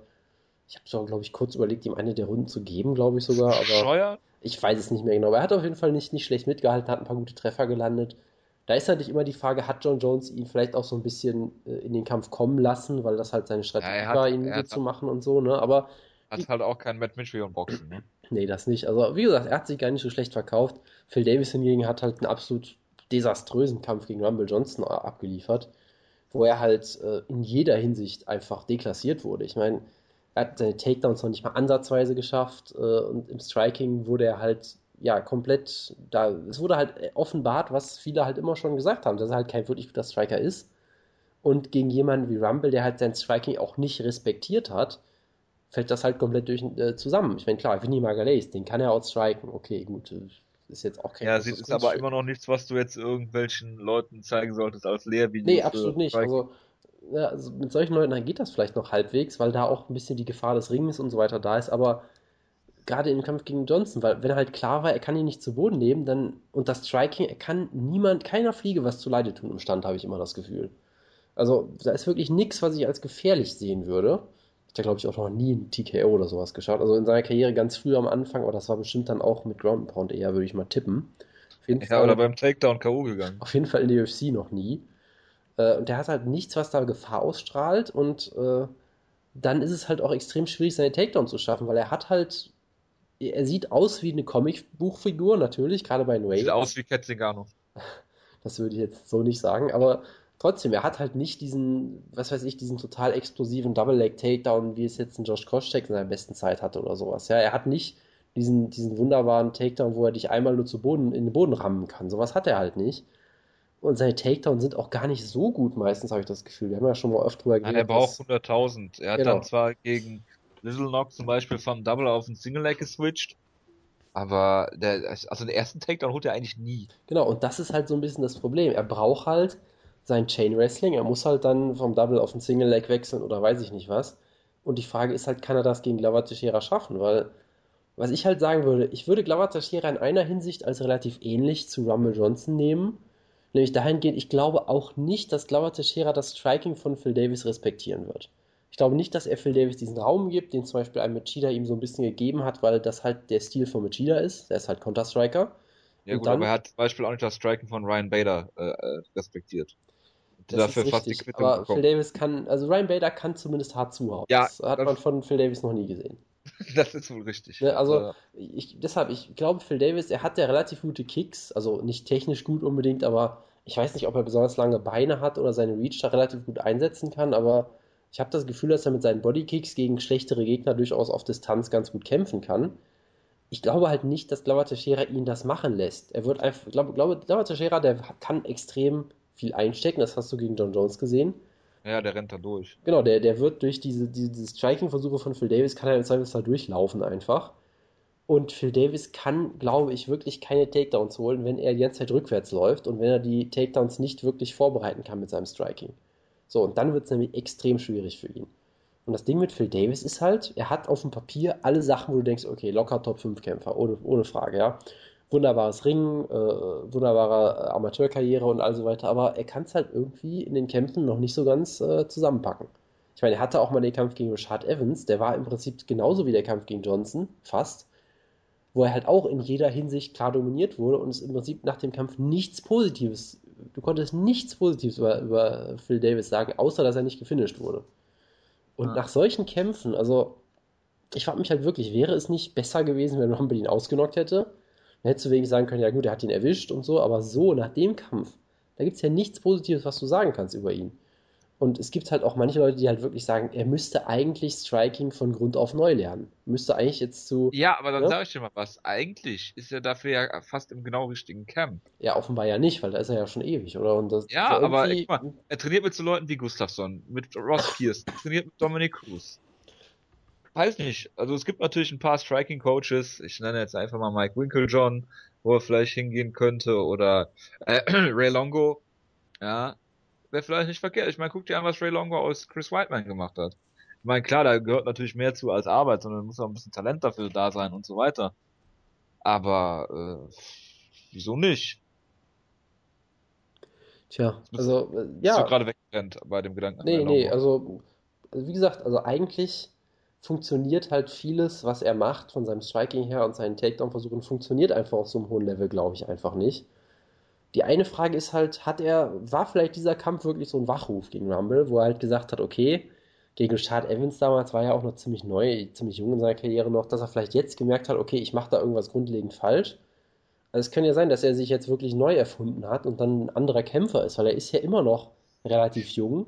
ich habe so, glaube ich, kurz überlegt, ihm eine der Runden zu geben, glaube ich sogar. Aber Scheuer? Ich weiß es nicht mehr genau, aber er hat auf jeden Fall nicht, nicht schlecht mitgehalten, hat ein paar gute Treffer gelandet. Da ist natürlich immer die Frage, hat John Jones ihn vielleicht auch so ein bisschen äh, in den Kampf kommen lassen, weil das halt seine Strategie ja, hat, war, ihn gut zu machen und so, ne? Aber. Hat halt auch kein Matt Mitchell und Boxen, ne? Nee, das nicht. Also, wie gesagt, er hat sich gar nicht so schlecht verkauft. Phil Davis hingegen hat halt einen absolut desaströsen Kampf gegen Rumble Johnson abgeliefert, wo er halt äh, in jeder Hinsicht einfach deklassiert wurde. Ich meine, er hat seine Takedowns noch nicht mal ansatzweise geschafft äh, und im Striking wurde er halt ja komplett da es wurde halt offenbart, was viele halt immer schon gesagt haben, dass er halt kein wirklich guter Striker ist und gegen jemanden wie Rumble, der halt sein Striking auch nicht respektiert hat, fällt das halt komplett durch, äh, zusammen. Ich meine, klar, Vinny Magalhaes, den kann er outstriken, okay, gut, äh, ist jetzt auch kein Ja, es ist aber immer noch nichts, was du jetzt irgendwelchen Leuten zeigen solltest als Lehrvideo. Nee, absolut nicht. Also ja, also mit solchen Leuten geht das vielleicht noch halbwegs, weil da auch ein bisschen die Gefahr des Rings und so weiter da ist, aber gerade im Kampf gegen Johnson, weil wenn er halt klar war, er kann ihn nicht zu Boden nehmen, dann und das Striking, er kann niemand, keiner Fliege was zu Leide tun im Stand, habe ich immer das Gefühl. Also da ist wirklich nichts, was ich als gefährlich sehen würde. Hat er, glaube ich, auch noch nie ein TKO oder sowas geschaut. Also in seiner Karriere ganz früh am Anfang, aber das war bestimmt dann auch mit Ground Pound eher, würde ich mal tippen. ja, Fall, oder beim Takedown K.O. gegangen. Auf jeden Fall in der UFC noch nie. Äh, und der hat halt nichts, was da Gefahr ausstrahlt und äh, dann ist es halt auch extrem schwierig, seine Takedown zu schaffen, weil er hat halt, er sieht aus wie eine Comicbuchfigur, natürlich, gerade bei Wade. Sieht aus wie Ketzingano. Das würde ich jetzt so nicht sagen, aber trotzdem, er hat halt nicht diesen, was weiß ich, diesen total explosiven Double-Leg-Takedown, wie es jetzt ein Josh Koscheck in seiner besten Zeit hatte oder sowas. Ja, er hat nicht diesen, diesen wunderbaren Takedown, wo er dich einmal nur zu Boden, in den Boden rammen kann. Sowas hat er halt nicht. Und seine Takedowns sind auch gar nicht so gut meistens, habe ich das Gefühl. Wir haben ja schon mal oft drüber geredet. Ja, er braucht 100.000. Er hat genau. dann zwar gegen Little Knock zum Beispiel vom Double auf ein Single Leg geswitcht, aber der, also den ersten Takedown holt er eigentlich nie. Genau, und das ist halt so ein bisschen das Problem. Er braucht halt sein Chain Wrestling. Er muss halt dann vom Double auf ein Single Leg wechseln oder weiß ich nicht was. Und die Frage ist halt, kann er das gegen Glover Teixeira schaffen? Weil, was ich halt sagen würde, ich würde Glover Teixeira in einer Hinsicht als relativ ähnlich zu Rumble Johnson nehmen. Nämlich dahingehend, ich glaube auch nicht, dass Glover Teixeira das Striking von Phil Davis respektieren wird. Ich glaube nicht, dass er Phil Davis diesen Raum gibt, den zum Beispiel ein Machida ihm so ein bisschen gegeben hat, weil das halt der Stil von Machida ist. Der ist halt Counter-Striker. Ja, gut, dann, aber er hat zum Beispiel auch nicht das Striking von Ryan Bader äh, äh respektiert. dafür fast die Quittung aber bekommen. Phil Davis kann, also Ryan Bader kann zumindest hart zuhauen. Ja, das hat man von Phil Davis noch nie gesehen. das ist wohl richtig. Ne, also, ja. ich, deshalb, ich glaube, Phil Davis, er hat ja relativ gute Kicks, also nicht technisch gut unbedingt, aber ich weiß nicht, ob er besonders lange Beine hat oder seine Reach da relativ gut einsetzen kann, aber ich habe das Gefühl, dass er mit seinen Bodykicks gegen schlechtere Gegner durchaus auf Distanz ganz gut kämpfen kann. Ich glaube halt nicht, dass Glover Teixeira ihn das machen lässt. Er wird einfach, glaube, glaube Glover Teixeira, der kann extrem viel einstecken, das hast du gegen John Jones gesehen. Ja, der rennt da durch. Genau, der, der wird durch diese, diese Striking-Versuche von Phil Davis, kann er im Zweifelsfall durchlaufen einfach. Und Phil Davis kann, glaube ich, wirklich keine Takedowns holen, wenn er die ganze Zeit rückwärts läuft und wenn er die Takedowns nicht wirklich vorbereiten kann mit seinem Striking. So, und dann wird es nämlich extrem schwierig für ihn. Und das Ding mit Phil Davis ist halt, er hat auf dem Papier alle Sachen, wo du denkst, okay, locker Top 5 Kämpfer, ohne, ohne Frage, ja. Wunderbares Ringen, äh, wunderbare Amateurkarriere und all so weiter, aber er kann es halt irgendwie in den Kämpfen noch nicht so ganz äh, zusammenpacken. Ich meine, er hatte auch mal den Kampf gegen Richard Evans, der war im Prinzip genauso wie der Kampf gegen Johnson, fast, wo er halt auch in jeder Hinsicht klar dominiert wurde und es im Prinzip nach dem Kampf nichts Positives du konntest nichts Positives über, über Phil Davis sagen, außer dass er nicht gefinisht wurde. Und ja. nach solchen Kämpfen, also ich frage mich halt wirklich, wäre es nicht besser gewesen, wenn Rumble ihn ausgenockt hätte? Dann hättest du wegen sagen können, ja gut, er hat ihn erwischt und so, aber so, nach dem Kampf, da gibt es ja nichts Positives, was du sagen kannst über ihn. Und es gibt halt auch manche Leute, die halt wirklich sagen, er müsste eigentlich Striking von Grund auf neu lernen. Müsste eigentlich jetzt zu. Ja, aber dann ja? sage ich dir mal was. Eigentlich ist er dafür ja fast im genau richtigen Camp. Ja, offenbar ja nicht, weil da ist er ja schon ewig, oder? Und das ja, aber mal, er trainiert mit so Leuten wie Gustafsson, mit Ross Pierce, trainiert mit Dominic Cruz. Weiß nicht. Also es gibt natürlich ein paar Striking Coaches. Ich nenne jetzt einfach mal Mike Winklejohn, wo er vielleicht hingehen könnte, oder äh, Ray Longo. Ja, wäre vielleicht nicht verkehrt. Ich meine, guck dir an, was Ray Longo aus Chris Whiteman gemacht hat. Ich meine, klar, da gehört natürlich mehr zu als Arbeit, sondern muss auch ein bisschen Talent dafür da sein und so weiter. Aber äh, wieso nicht? Tja, also äh, ja. Bist du gerade weggerannt bei dem Gedanken? Nee, nee, also, also wie gesagt, also eigentlich funktioniert halt vieles, was er macht von seinem Striking her und seinen Takedown-Versuchen, funktioniert einfach auf so einem hohen Level, glaube ich, einfach nicht. Die eine Frage ist halt, hat er, war vielleicht dieser Kampf wirklich so ein Wachruf gegen Rumble, wo er halt gesagt hat, okay, gegen Chad Evans damals war er auch noch ziemlich neu, ziemlich jung in seiner Karriere noch, dass er vielleicht jetzt gemerkt hat, okay, ich mache da irgendwas grundlegend falsch. Also es kann ja sein, dass er sich jetzt wirklich neu erfunden hat und dann ein anderer Kämpfer ist, weil er ist ja immer noch relativ jung.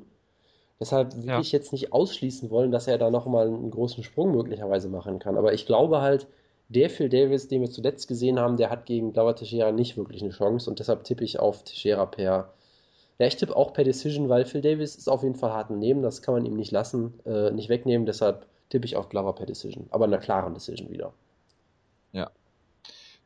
Deshalb würde ja. ich jetzt nicht ausschließen wollen, dass er da nochmal einen großen Sprung möglicherweise machen kann. Aber ich glaube halt, der Phil Davis, den wir zuletzt gesehen haben, der hat gegen Glover Teixeira nicht wirklich eine Chance und deshalb tippe ich auf Teixeira per. Ja, ich tippe auch per Decision, weil Phil Davis ist auf jeden Fall hart Nehmen, das kann man ihm nicht lassen, äh, nicht wegnehmen, deshalb tippe ich auf Glover per Decision, aber in einer klaren Decision wieder. Ja.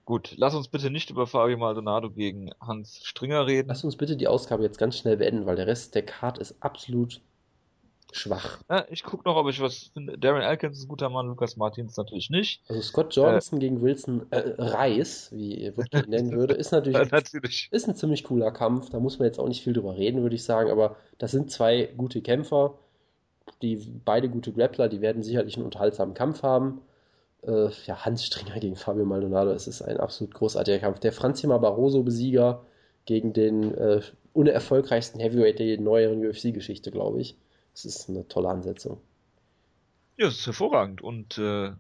Gut, lass uns bitte nicht über Fabio Maldonado gegen Hans Stringer reden. Lass uns bitte die Ausgabe jetzt ganz schnell beenden, weil der Rest der Card ist absolut schwach. Ja, ich gucke noch, ob ich was finde. Darren Elkins ist ein guter Mann, Lukas Martins natürlich nicht. Also Scott Johnson äh, gegen Wilson äh, Reis, wie Wood ihn nennen würde, ist natürlich, natürlich, ist ein ziemlich cooler Kampf. Da muss man jetzt auch nicht viel drüber reden, würde ich sagen. Aber das sind zwei gute Kämpfer, die beide gute Grappler, die werden sicherlich einen unterhaltsamen Kampf haben. Äh, ja, Hans Stringer gegen Fabio Maldonado, es ist ein absolut großartiger Kampf. Der Franzima Barroso-Besieger gegen den äh, unerfolgreichsten Heavyweight der neueren UFC-Geschichte, glaube ich. Das ist eine tolle Ansetzung. Ja, das ist hervorragend. Und äh,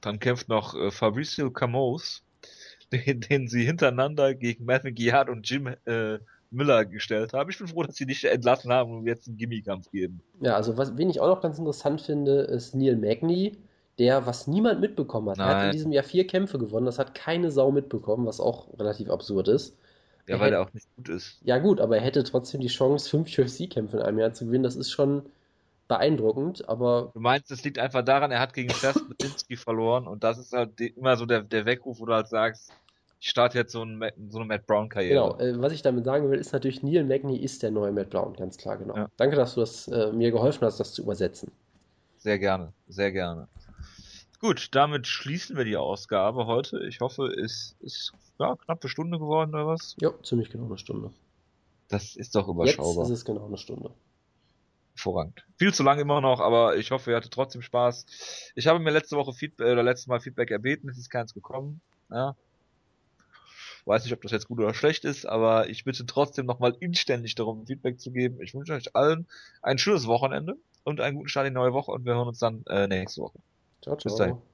dann kämpft noch äh, Fabricio Camos, den, den sie hintereinander gegen Matthew Giard und Jim äh, Miller gestellt haben. Ich bin froh, dass sie nicht entlassen haben und jetzt einen Gimmie-Kampf geben. Ja, also was, wen ich auch noch ganz interessant finde, ist Neil Magny der, was niemand mitbekommen hat. Er hat in diesem Jahr vier Kämpfe gewonnen, das hat keine Sau mitbekommen, was auch relativ absurd ist. Ja, Er weil hätt- er auch nicht gut ist. Ja gut, aber er hätte trotzdem die Chance, fünf UFC-Kämpfe in einem Jahr zu gewinnen. Das ist schon beeindruckend, aber Du meinst, es liegt einfach daran, er hat gegen Bedinsky verloren und das ist halt immer so der, der Weckruf, wo du halt sagst, ich starte jetzt so, ein, so eine Matt Brown-Karriere. genau, äh, was ich damit sagen will, ist natürlich, Neil Magny ist der neue Matt Brown, ganz klar, genau. Ja. Danke, dass du das äh, mir geholfen hast, das zu übersetzen. Sehr gerne, sehr gerne. Gut, damit schließen wir die Ausgabe heute. Ich hoffe, es ist ja, knappe Stunde geworden oder was? Ja, ziemlich genau eine Stunde. Das ist doch Jetzt überschaubar. ist es genau eine Stunde. Hervorragend. Viel zu lang immer noch, aber ich hoffe, ihr hattet trotzdem Spaß. Ich habe mir letzte Woche Feedback oder letztes Mal Feedback erbeten, es ist keins gekommen. Ja. Weiß nicht, ob das jetzt gut oder schlecht ist, aber ich bitte trotzdem nochmal inständig darum, Feedback zu geben. Ich wünsche euch allen ein schönes Wochenende und einen guten Start in die neue Woche und wir hören uns dann äh, nächste Woche. Ciao, Bis ciao. dahin.